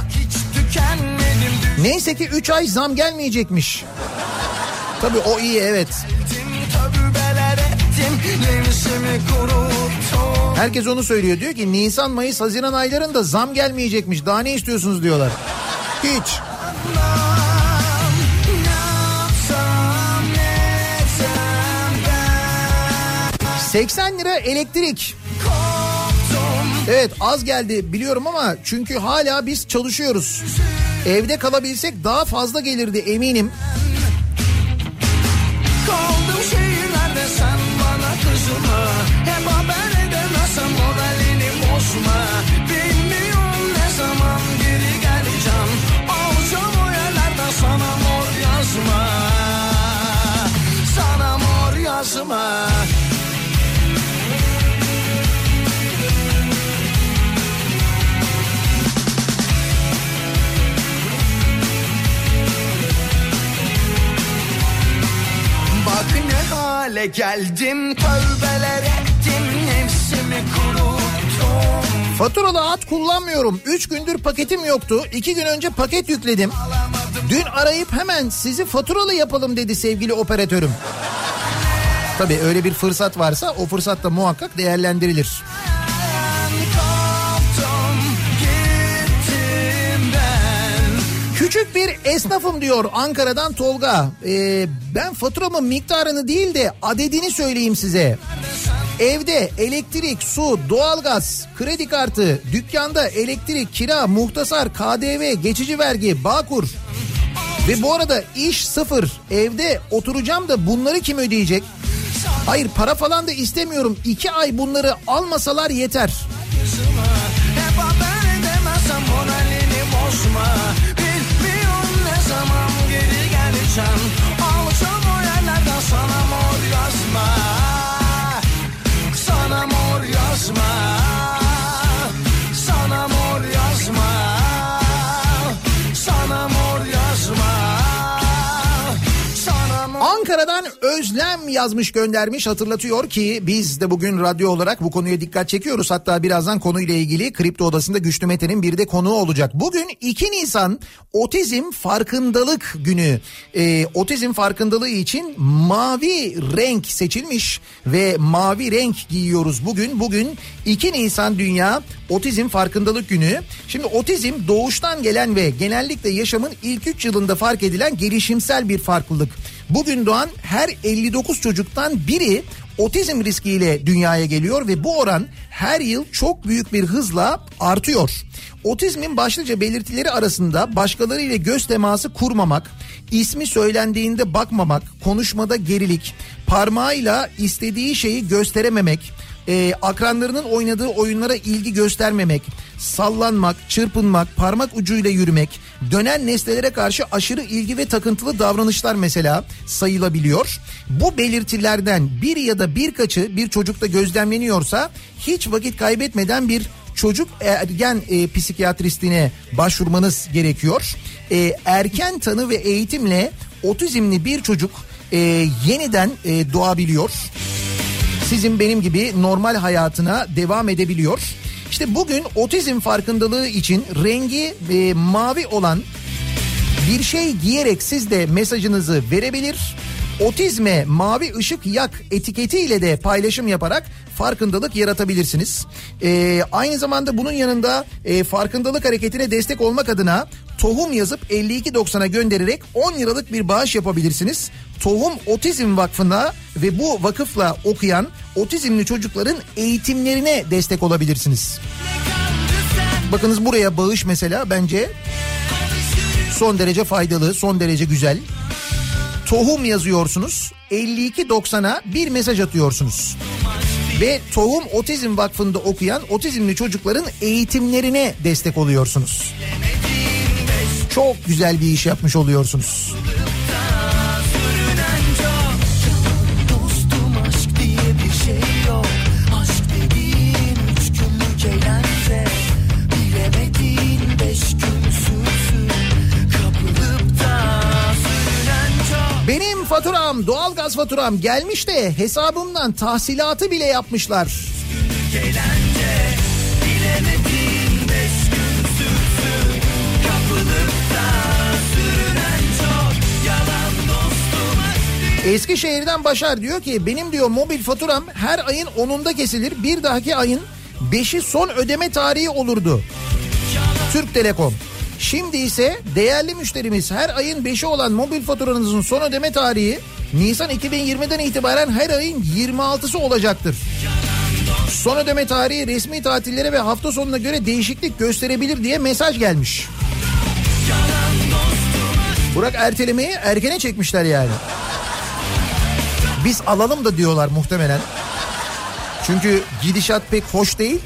Neyse ki 3 ay zam gelmeyecekmiş. Tabii o iyi evet. Herkes onu söylüyor. Diyor ki Nisan, Mayıs, Haziran aylarında zam gelmeyecekmiş. Daha ne istiyorsunuz diyorlar. Hiç. 80 lira elektrik. Evet az geldi biliyorum ama çünkü hala biz çalışıyoruz. Evde kalabilsek daha fazla gelirdi eminim. Kaldım ne hale geldim Tövbeler ettim Nefsimi kuruttum Faturalı hat kullanmıyorum. 3 gündür paketim yoktu. 2 gün önce paket yükledim. Dün arayıp hemen sizi faturalı yapalım dedi sevgili operatörüm. Tabii öyle bir fırsat varsa o fırsat da muhakkak değerlendirilir. Küçük bir esnafım diyor Ankara'dan Tolga. Ee, ben faturamın miktarını değil de adedini söyleyeyim size. Evde elektrik, su, doğalgaz, kredi kartı, dükkanda elektrik, kira, muhtasar, KDV, geçici vergi, Bağkur. Ve bu arada iş sıfır. Evde oturacağım da bunları kim ödeyecek? Hayır para falan da istemiyorum. İki ay bunları almasalar yeter. Yazmış göndermiş hatırlatıyor ki biz de bugün radyo olarak bu konuya dikkat çekiyoruz. Hatta birazdan konuyla ilgili Kripto Odası'nda Güçlü Mete'nin bir de konuğu olacak. Bugün 2 Nisan Otizm Farkındalık Günü. Ee, otizm farkındalığı için mavi renk seçilmiş ve mavi renk giyiyoruz bugün. Bugün 2 Nisan Dünya Otizm Farkındalık Günü. Şimdi otizm doğuştan gelen ve genellikle yaşamın ilk 3 yılında fark edilen gelişimsel bir farklılık. Bugün doğan her 59 çocuktan biri otizm riskiyle dünyaya geliyor ve bu oran her yıl çok büyük bir hızla artıyor. Otizmin başlıca belirtileri arasında başkalarıyla göz teması kurmamak, ismi söylendiğinde bakmamak, konuşmada gerilik, parmağıyla istediği şeyi gösterememek, e, akranlarının oynadığı oyunlara ilgi göstermemek, sallanmak, çırpınmak, parmak ucuyla yürümek, dönen nesnelere karşı aşırı ilgi ve takıntılı davranışlar mesela sayılabiliyor. Bu belirtilerden bir ya da birkaçı bir çocukta gözlemleniyorsa hiç vakit kaybetmeden bir çocuk ergen e, psikiyatristine başvurmanız gerekiyor. E, erken tanı ve eğitimle otizmli bir çocuk e, yeniden e, doğabiliyor sizin benim gibi normal hayatına devam edebiliyor. İşte bugün otizm farkındalığı için rengi e, mavi olan bir şey giyerek siz de mesajınızı verebilir. Otizme mavi ışık yak etiketiyle de paylaşım yaparak farkındalık yaratabilirsiniz. Ee, aynı zamanda bunun yanında e, farkındalık hareketine destek olmak adına tohum yazıp 52.90'a göndererek 10 liralık bir bağış yapabilirsiniz. Tohum Otizm Vakfı'na ve bu vakıfla okuyan otizmli çocukların eğitimlerine destek olabilirsiniz. Bakınız buraya bağış mesela bence son derece faydalı, son derece güzel. Tohum yazıyorsunuz. 52.90'a bir mesaj atıyorsunuz. Ve Tohum Otizm Vakfı'nda okuyan otizmli çocukların eğitimlerine destek oluyorsunuz. Çok güzel bir iş yapmış oluyorsunuz. Faturam, doğalgaz faturam gelmiş de hesabımdan tahsilatı bile yapmışlar. eğlence aşk Eskişehir'den Başar diyor ki benim diyor mobil faturam her ayın 10'unda kesilir. Bir dahaki ayın 5'i son ödeme tarihi olurdu. Türk Telekom. Şimdi ise değerli müşterimiz her ayın 5'i olan mobil faturanızın son ödeme tarihi Nisan 2020'den itibaren her ayın 26'sı olacaktır. Son ödeme tarihi resmi tatillere ve hafta sonuna göre değişiklik gösterebilir diye mesaj gelmiş. Burak ertelemeyi erkene çekmişler yani. Biz alalım da diyorlar muhtemelen. Çünkü gidişat pek hoş değil.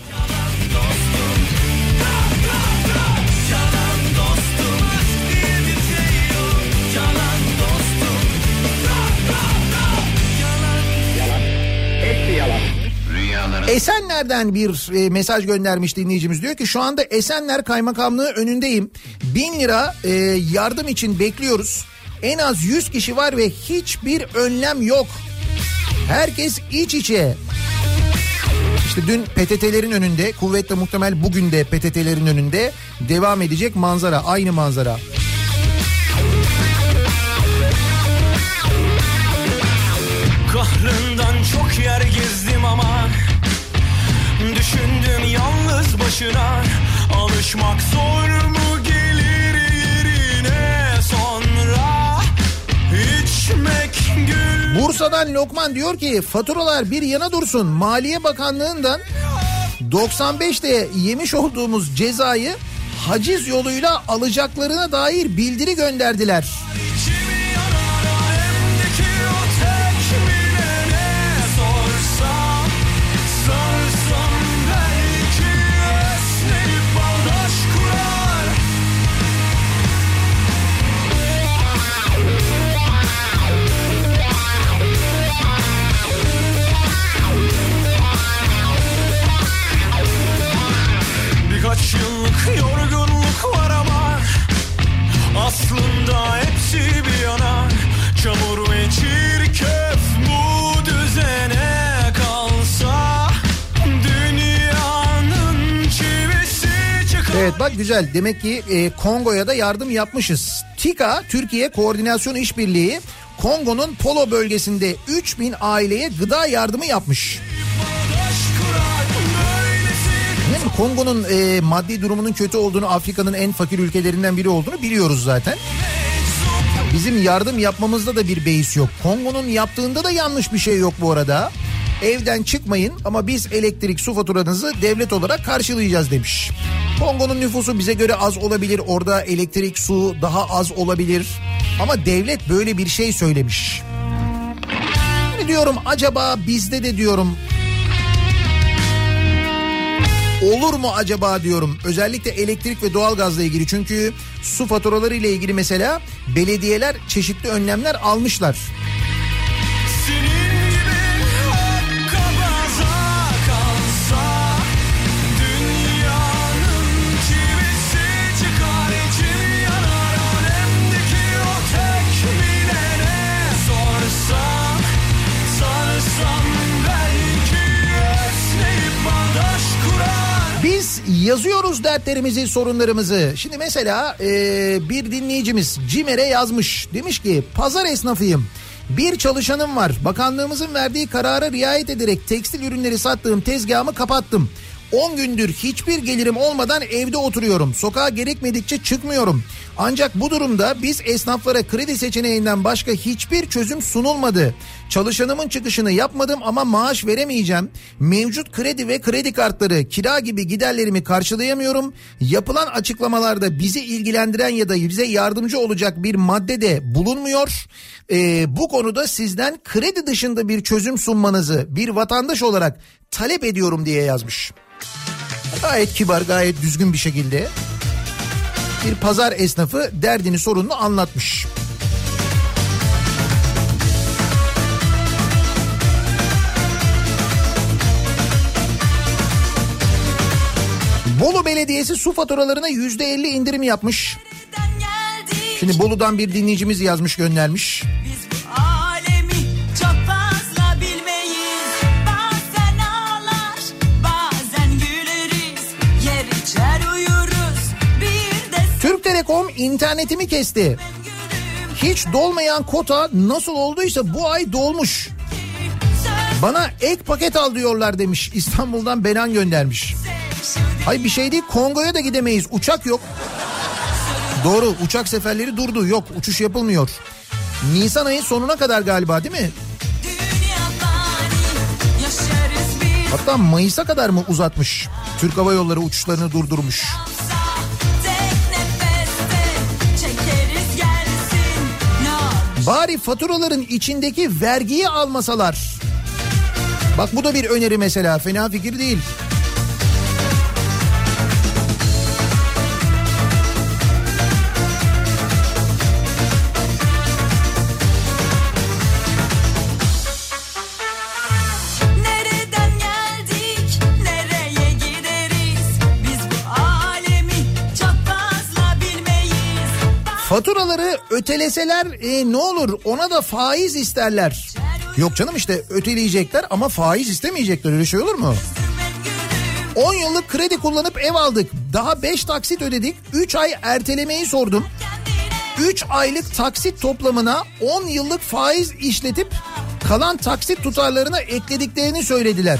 Esenler'den bir e, mesaj göndermiş dinleyicimiz. Diyor ki şu anda Esenler Kaymakamlığı önündeyim. Bin lira e, yardım için bekliyoruz. En az 100 kişi var ve hiçbir önlem yok. Herkes iç içe. İşte dün PTT'lerin önünde kuvvetle muhtemel bugün de PTT'lerin önünde devam edecek manzara aynı manzara. Kahrından çok yer gezdim ama Düşündüm yalnız başına. Alışmak zor mu gelir yerine sonra? İçmek gül. Bursa'dan Lokman diyor ki faturalar bir yana dursun. Maliye Bakanlığı'ndan 95'te yemiş olduğumuz cezayı haciz yoluyla alacaklarına dair bildiri gönderdiler. İçimi Şaşkınlık, yorgunluk var ama Aslında hepsi bir yana Çamur ve çirkef bu düzene kalsa Dünyanın çivisi çıkar Evet bak güzel demek ki e, Kongo'ya da yardım yapmışız. TİKA Türkiye Koordinasyon İşbirliği Kongo'nun Polo bölgesinde 3000 aileye gıda yardımı yapmış. Kongo'nun e, maddi durumunun kötü olduğunu Afrika'nın en fakir ülkelerinden biri olduğunu biliyoruz zaten. Bizim yardım yapmamızda da bir beis yok. Kongo'nun yaptığında da yanlış bir şey yok bu arada. Evden çıkmayın ama biz elektrik su faturanızı devlet olarak karşılayacağız demiş. Kongo'nun nüfusu bize göre az olabilir. Orada elektrik su daha az olabilir. Ama devlet böyle bir şey söylemiş. Yani diyorum acaba bizde de diyorum olur mu acaba diyorum. Özellikle elektrik ve doğalgazla ilgili çünkü su faturaları ile ilgili mesela belediyeler çeşitli önlemler almışlar. Yazıyoruz dertlerimizi, sorunlarımızı. Şimdi mesela e, bir dinleyicimiz Cimer'e yazmış. Demiş ki pazar esnafıyım. Bir çalışanım var. Bakanlığımızın verdiği karara riayet ederek tekstil ürünleri sattığım tezgahımı kapattım. 10 gündür hiçbir gelirim olmadan evde oturuyorum. Sokağa gerekmedikçe çıkmıyorum. Ancak bu durumda biz esnaflara kredi seçeneğinden başka hiçbir çözüm sunulmadı. Çalışanımın çıkışını yapmadım ama maaş veremeyeceğim. Mevcut kredi ve kredi kartları, kira gibi giderlerimi karşılayamıyorum. Yapılan açıklamalarda bizi ilgilendiren ya da bize yardımcı olacak bir madde de bulunmuyor. Ee, bu konuda sizden kredi dışında bir çözüm sunmanızı bir vatandaş olarak talep ediyorum diye yazmış. Gayet kibar, gayet düzgün bir şekilde bir pazar esnafı derdini sorununu anlatmış. Bolu Belediyesi su faturalarına yüzde elli indirim yapmış. Şimdi Bolu'dan bir dinleyicimiz yazmış göndermiş. Telekom internetimi kesti. Hiç dolmayan kota nasıl olduysa bu ay dolmuş. Bana ek paket al diyorlar demiş. İstanbul'dan Benan göndermiş. Hay bir şey değil Kongo'ya da gidemeyiz. Uçak yok. Doğru uçak seferleri durdu. Yok uçuş yapılmıyor. Nisan ayın sonuna kadar galiba değil mi? Hatta Mayıs'a kadar mı uzatmış? Türk Hava Yolları uçuşlarını durdurmuş. Bari faturaların içindeki vergiyi almasalar. Bak bu da bir öneri mesela fena fikir değil. Faturaları öteleseler e, ne olur ona da faiz isterler. Yok canım işte öteleyecekler ama faiz istemeyecekler öyle şey olur mu? 10 yıllık kredi kullanıp ev aldık. Daha 5 taksit ödedik. 3 ay ertelemeyi sordum. 3 aylık taksit toplamına 10 yıllık faiz işletip kalan taksit tutarlarına eklediklerini söylediler.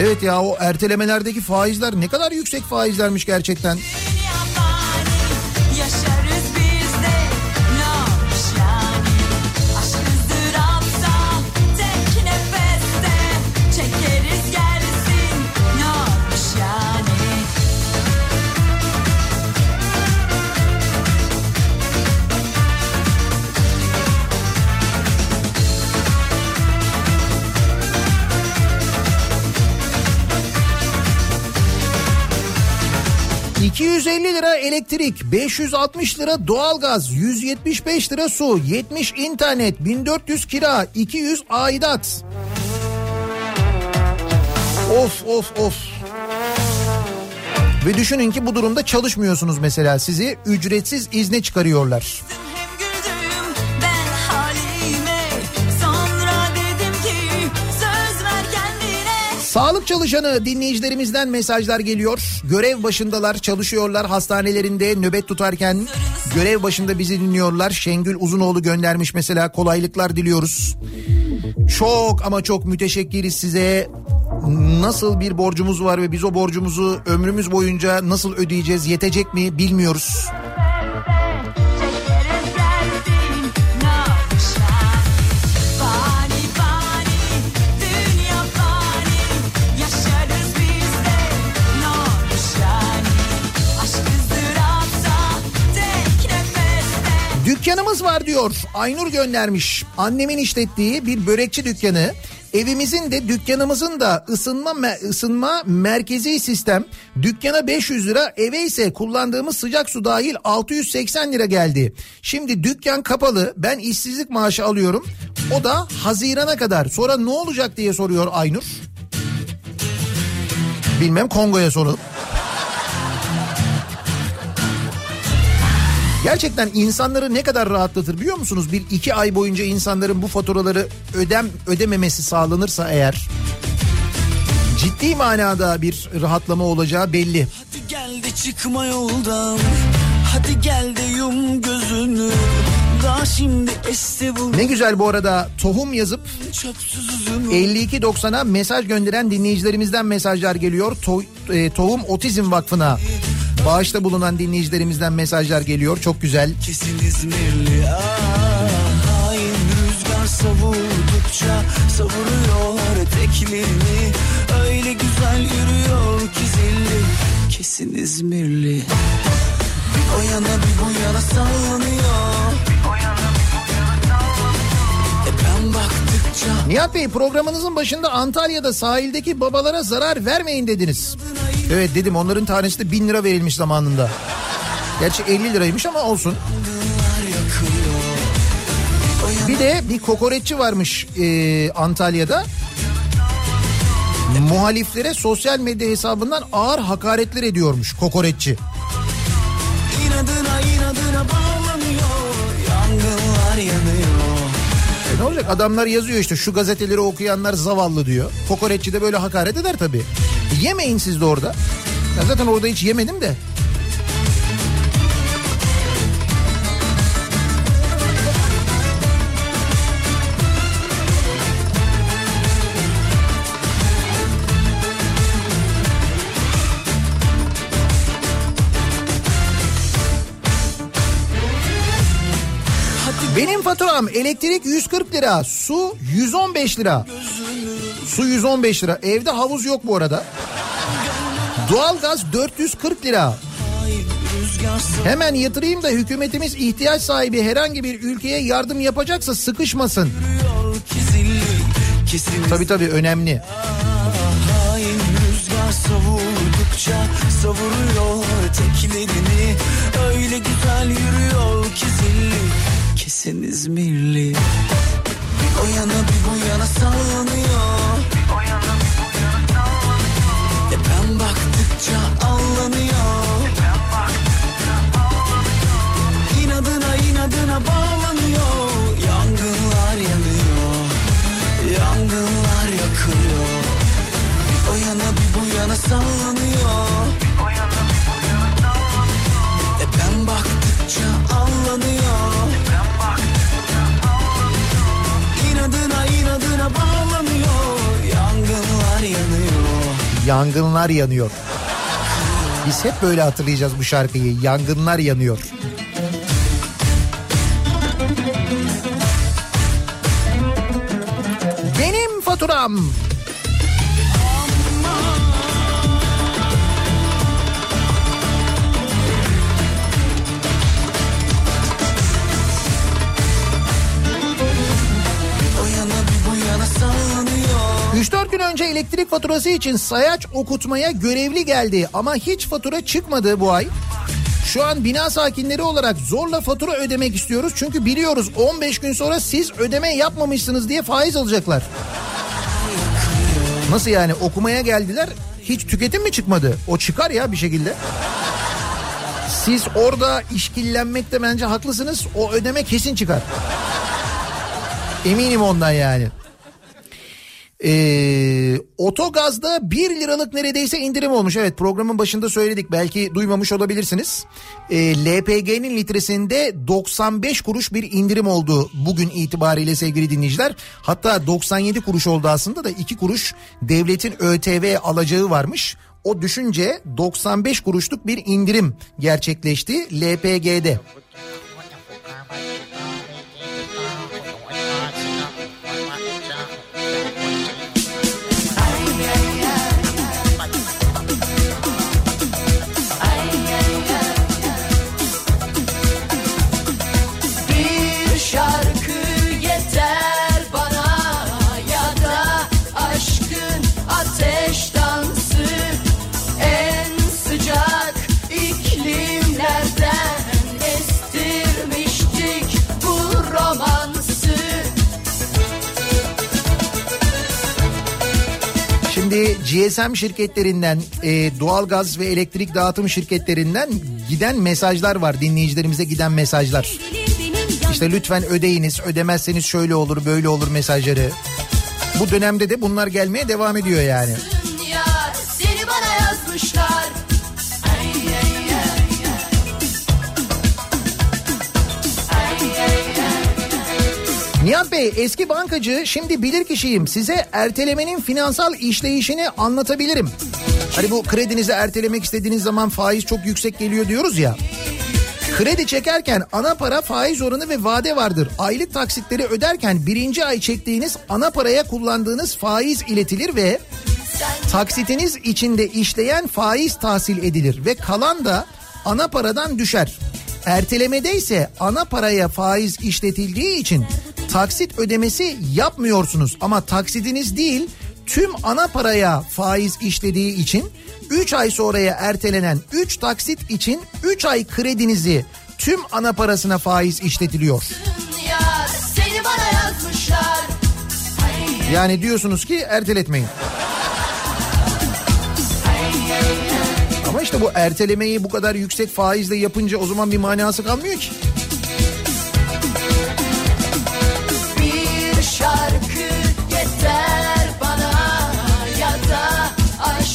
Evet ya o ertelemelerdeki faizler ne kadar yüksek faizlermiş gerçekten. Dünya 750 lira elektrik, 560 lira doğalgaz, 175 lira su, 70 internet, 1400 kira, 200 aidat. Of of of. Ve düşünün ki bu durumda çalışmıyorsunuz mesela sizi ücretsiz izne çıkarıyorlar. Sağlık çalışanı dinleyicilerimizden mesajlar geliyor. Görev başındalar, çalışıyorlar hastanelerinde nöbet tutarken görev başında bizi dinliyorlar. Şengül Uzunoğlu göndermiş mesela kolaylıklar diliyoruz. Çok ama çok müteşekkiriz size. Nasıl bir borcumuz var ve biz o borcumuzu ömrümüz boyunca nasıl ödeyeceğiz, yetecek mi bilmiyoruz. Dükkanımız var diyor. Aynur göndermiş. Annemin işlettiği bir börekçi dükkanı. Evimizin de dükkanımızın da ısınma ısınma merkezi sistem dükkana 500 lira eve ise kullandığımız sıcak su dahil 680 lira geldi. Şimdi dükkan kapalı ben işsizlik maaşı alıyorum o da Haziran'a kadar sonra ne olacak diye soruyor Aynur. Bilmem Kongo'ya soralım. Gerçekten insanları ne kadar rahatlatır biliyor musunuz? Bir iki ay boyunca insanların bu faturaları ödem ödememesi sağlanırsa eğer ciddi manada bir rahatlama olacağı belli. Hadi gel de çıkma yoldan Hadi gel de yum gözünü Ne güzel bu arada tohum yazıp çöpsüz üzümü 52.90'a mesaj gönderen dinleyicilerimizden mesajlar geliyor. To- e, Tohum Otizm Vakfı'na bağışta bulunan dinleyicilerimizden mesajlar geliyor. Çok güzel. Kesin İzmirli ah, Hain rüzgar savurdukça Savuruyor eteklerini Öyle güzel yürüyor ki zilli Kesin İzmirli Bir o yana bir bu yana sallanıyor Nihat Bey programınızın başında Antalya'da sahildeki babalara zarar vermeyin dediniz. Evet dedim onların tanesi de 1000 lira verilmiş zamanında. Gerçi 50 liraymış ama olsun. Bir de bir kokoreççi varmış e, Antalya'da. Muhaliflere sosyal medya hesabından ağır hakaretler ediyormuş kokoreççi. inadına inadına bağlanıyor Yangınlar yanıyor olacak adamlar yazıyor işte şu gazeteleri okuyanlar zavallı diyor. Kokoreççi de böyle hakaret eder tabii. Yemeyin siz de orada. Ben zaten orada hiç yemedim de. Benim faturam elektrik 140 lira, su 115 lira. Su 115 lira. Evde havuz yok bu arada. Doğalgaz 440 lira. Hemen yatırayım da hükümetimiz ihtiyaç sahibi herhangi bir ülkeye yardım yapacaksa sıkışmasın. Tabii tabii önemli. Savurdukça savuruyor teklerini Öyle güzel yürüyor ki zilli kesin İzmirli Bir o yana bir bu yana sallanıyor Yangınlar yanıyor. Biz hep böyle hatırlayacağız bu şarkıyı. Yangınlar yanıyor. Benim faturam. Elektrik faturası için sayaç okutmaya görevli geldi ama hiç fatura çıkmadı bu ay. Şu an bina sakinleri olarak zorla fatura ödemek istiyoruz. Çünkü biliyoruz 15 gün sonra siz ödeme yapmamışsınız diye faiz alacaklar. Nasıl yani okumaya geldiler hiç tüketim mi çıkmadı? O çıkar ya bir şekilde. Siz orada işkillenmekte bence haklısınız. O ödeme kesin çıkar. Eminim ondan yani. Ee, otogazda 1 liralık neredeyse indirim olmuş. Evet programın başında söyledik belki duymamış olabilirsiniz. Ee, LPG'nin litresinde 95 kuruş bir indirim oldu bugün itibariyle sevgili dinleyiciler. Hatta 97 kuruş oldu aslında da 2 kuruş devletin ÖTV alacağı varmış. O düşünce 95 kuruşluk bir indirim gerçekleşti LPG'de. GSM şirketlerinden, e, doğalgaz ve elektrik dağıtım şirketlerinden giden mesajlar var. Dinleyicilerimize giden mesajlar. İşte lütfen ödeyiniz, ödemezseniz şöyle olur, böyle olur mesajları. Bu dönemde de bunlar gelmeye devam ediyor yani. Bey eski bankacı şimdi bilir kişiyim. Size ertelemenin finansal işleyişini anlatabilirim. Hani bu kredinizi ertelemek istediğiniz zaman faiz çok yüksek geliyor diyoruz ya. Kredi çekerken ana para faiz oranı ve vade vardır. Aylık taksitleri öderken birinci ay çektiğiniz ana paraya kullandığınız faiz iletilir ve taksitiniz içinde işleyen faiz tahsil edilir ve kalan da ana paradan düşer. Ertelemede ise ana paraya faiz işletildiği için taksit ödemesi yapmıyorsunuz ama taksitiniz değil tüm ana paraya faiz işlediği için 3 ay sonraya ertelenen 3 taksit için 3 ay kredinizi tüm ana parasına faiz işletiliyor. Yani diyorsunuz ki erteletmeyin. Ama işte bu ertelemeyi bu kadar yüksek faizle yapınca o zaman bir manası kalmıyor ki.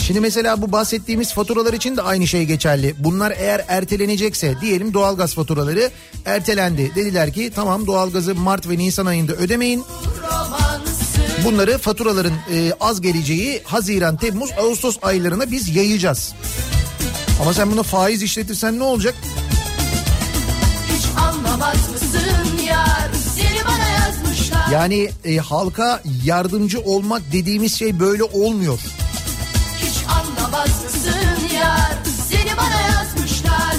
Şimdi mesela bu bahsettiğimiz faturalar için de aynı şey geçerli. Bunlar eğer ertelenecekse diyelim doğalgaz faturaları ertelendi. Dediler ki tamam doğalgazı Mart ve Nisan ayında ödemeyin. Bunları faturaların e, az geleceği Haziran, Temmuz, Ağustos aylarına biz yayacağız. Ama sen bunu faiz işletirsen ne olacak? Hiç anlamaz mısın yar seni bana yazmışlar. Yani e, halka yardımcı olmak dediğimiz şey böyle olmuyor. Hiç anlamaz mısın yar seni bana yazmışlar.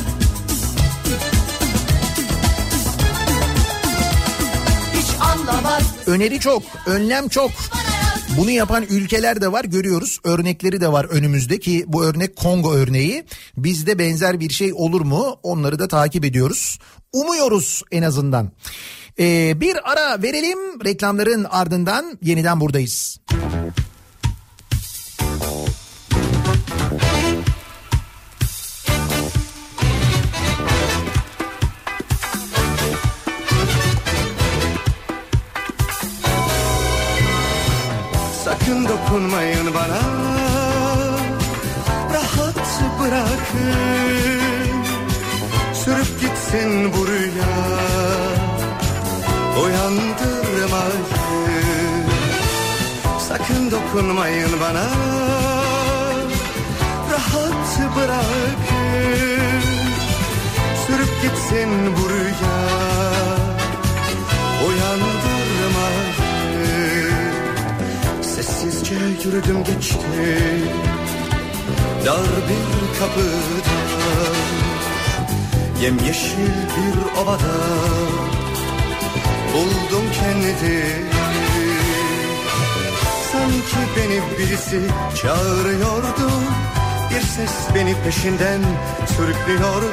Hiç anlamaz Öneri çok, önlem çok. bana. Bunu yapan ülkeler de var görüyoruz. Örnekleri de var önümüzde ki bu örnek Kongo örneği. Bizde benzer bir şey olur mu? Onları da takip ediyoruz. Umuyoruz en azından. Ee, bir ara verelim reklamların ardından yeniden buradayız. Sakın dokunmayın bana. Rahat bırakın. Sürüp gitsin bu rüya. Uyandırmayın. Sakın dokunmayın bana. Rahat bırakın. Sürüp gitsin bu rüya yürüdüm geçtim. Dar bir kapıdan Yemyeşil bir ovada Buldum kendimi. Sanki beni birisi çağırıyordu Bir ses beni peşinden sürüklüyordu.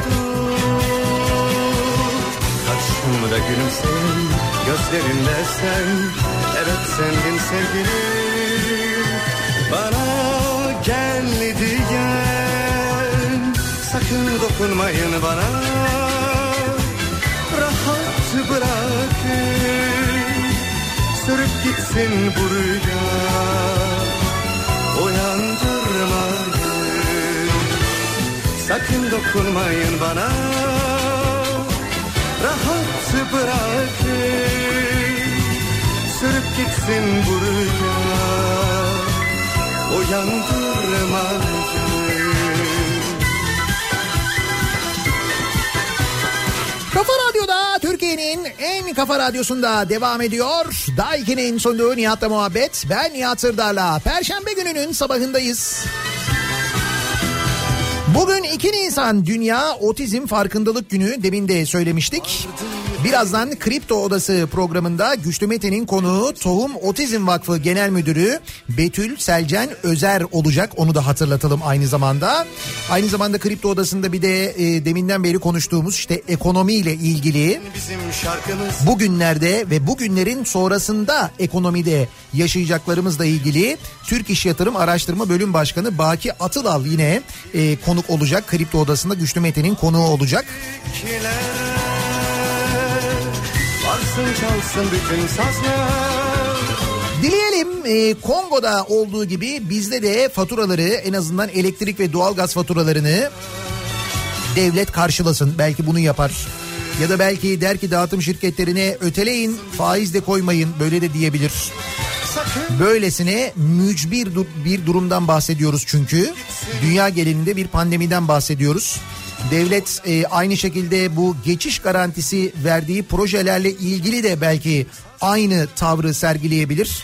Karşımda gülümseyen gözlerinle sen Evet sendin sevgilim gel diyen Sakın dokunmayın bana. Rahat bırakın Sürüp gitsin bu Uyandırmayın Sakın dokunmayın bana. Rahat bırakın Sürüp gitsin bu Kafa Radyo'da Türkiye'nin en kafa radyosunda devam ediyor. Daiki'nin sunduğu Nihat'la muhabbet. Ben Nihat Sırdar'la. Perşembe gününün sabahındayız. Bugün 2 Nisan Dünya Otizm Farkındalık Günü demin de söylemiştik. Birazdan Kripto Odası programında Güçlü Mete'nin konuğu Tohum Otizm Vakfı Genel Müdürü Betül Selcen Özer olacak. Onu da hatırlatalım aynı zamanda. Aynı zamanda Kripto Odası'nda bir de e, deminden beri konuştuğumuz işte ekonomiyle ilgili bugünlerde ve bugünlerin sonrasında ekonomide yaşayacaklarımızla ilgili Türk İş Yatırım Araştırma Bölüm Başkanı Baki Atılal yine e, konuk olacak. Kripto Odası'nda Güçlü Mete'nin konuğu olacak. kiler Varsın çalsın bütün sazlar Dileyelim e, Kongo'da olduğu gibi bizde de faturaları en azından elektrik ve doğalgaz faturalarını devlet karşılasın. Belki bunu yapar. Ya da belki der ki dağıtım şirketlerine öteleyin faiz de koymayın böyle de diyebilir. Böylesine mücbir bir durumdan bahsediyoruz çünkü. Dünya genelinde bir pandemiden bahsediyoruz. Devlet e, aynı şekilde bu geçiş garantisi verdiği projelerle ilgili de belki aynı tavrı sergileyebilir.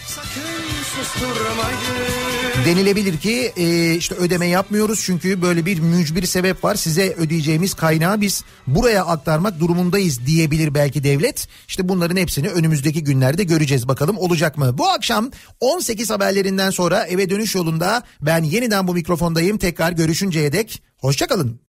Denilebilir ki e, işte ödeme yapmıyoruz çünkü böyle bir mücbir sebep var. Size ödeyeceğimiz kaynağı biz buraya aktarmak durumundayız diyebilir belki devlet. İşte bunların hepsini önümüzdeki günlerde göreceğiz bakalım olacak mı? Bu akşam 18 haberlerinden sonra eve dönüş yolunda ben yeniden bu mikrofondayım. Tekrar görüşünceye dek hoşçakalın.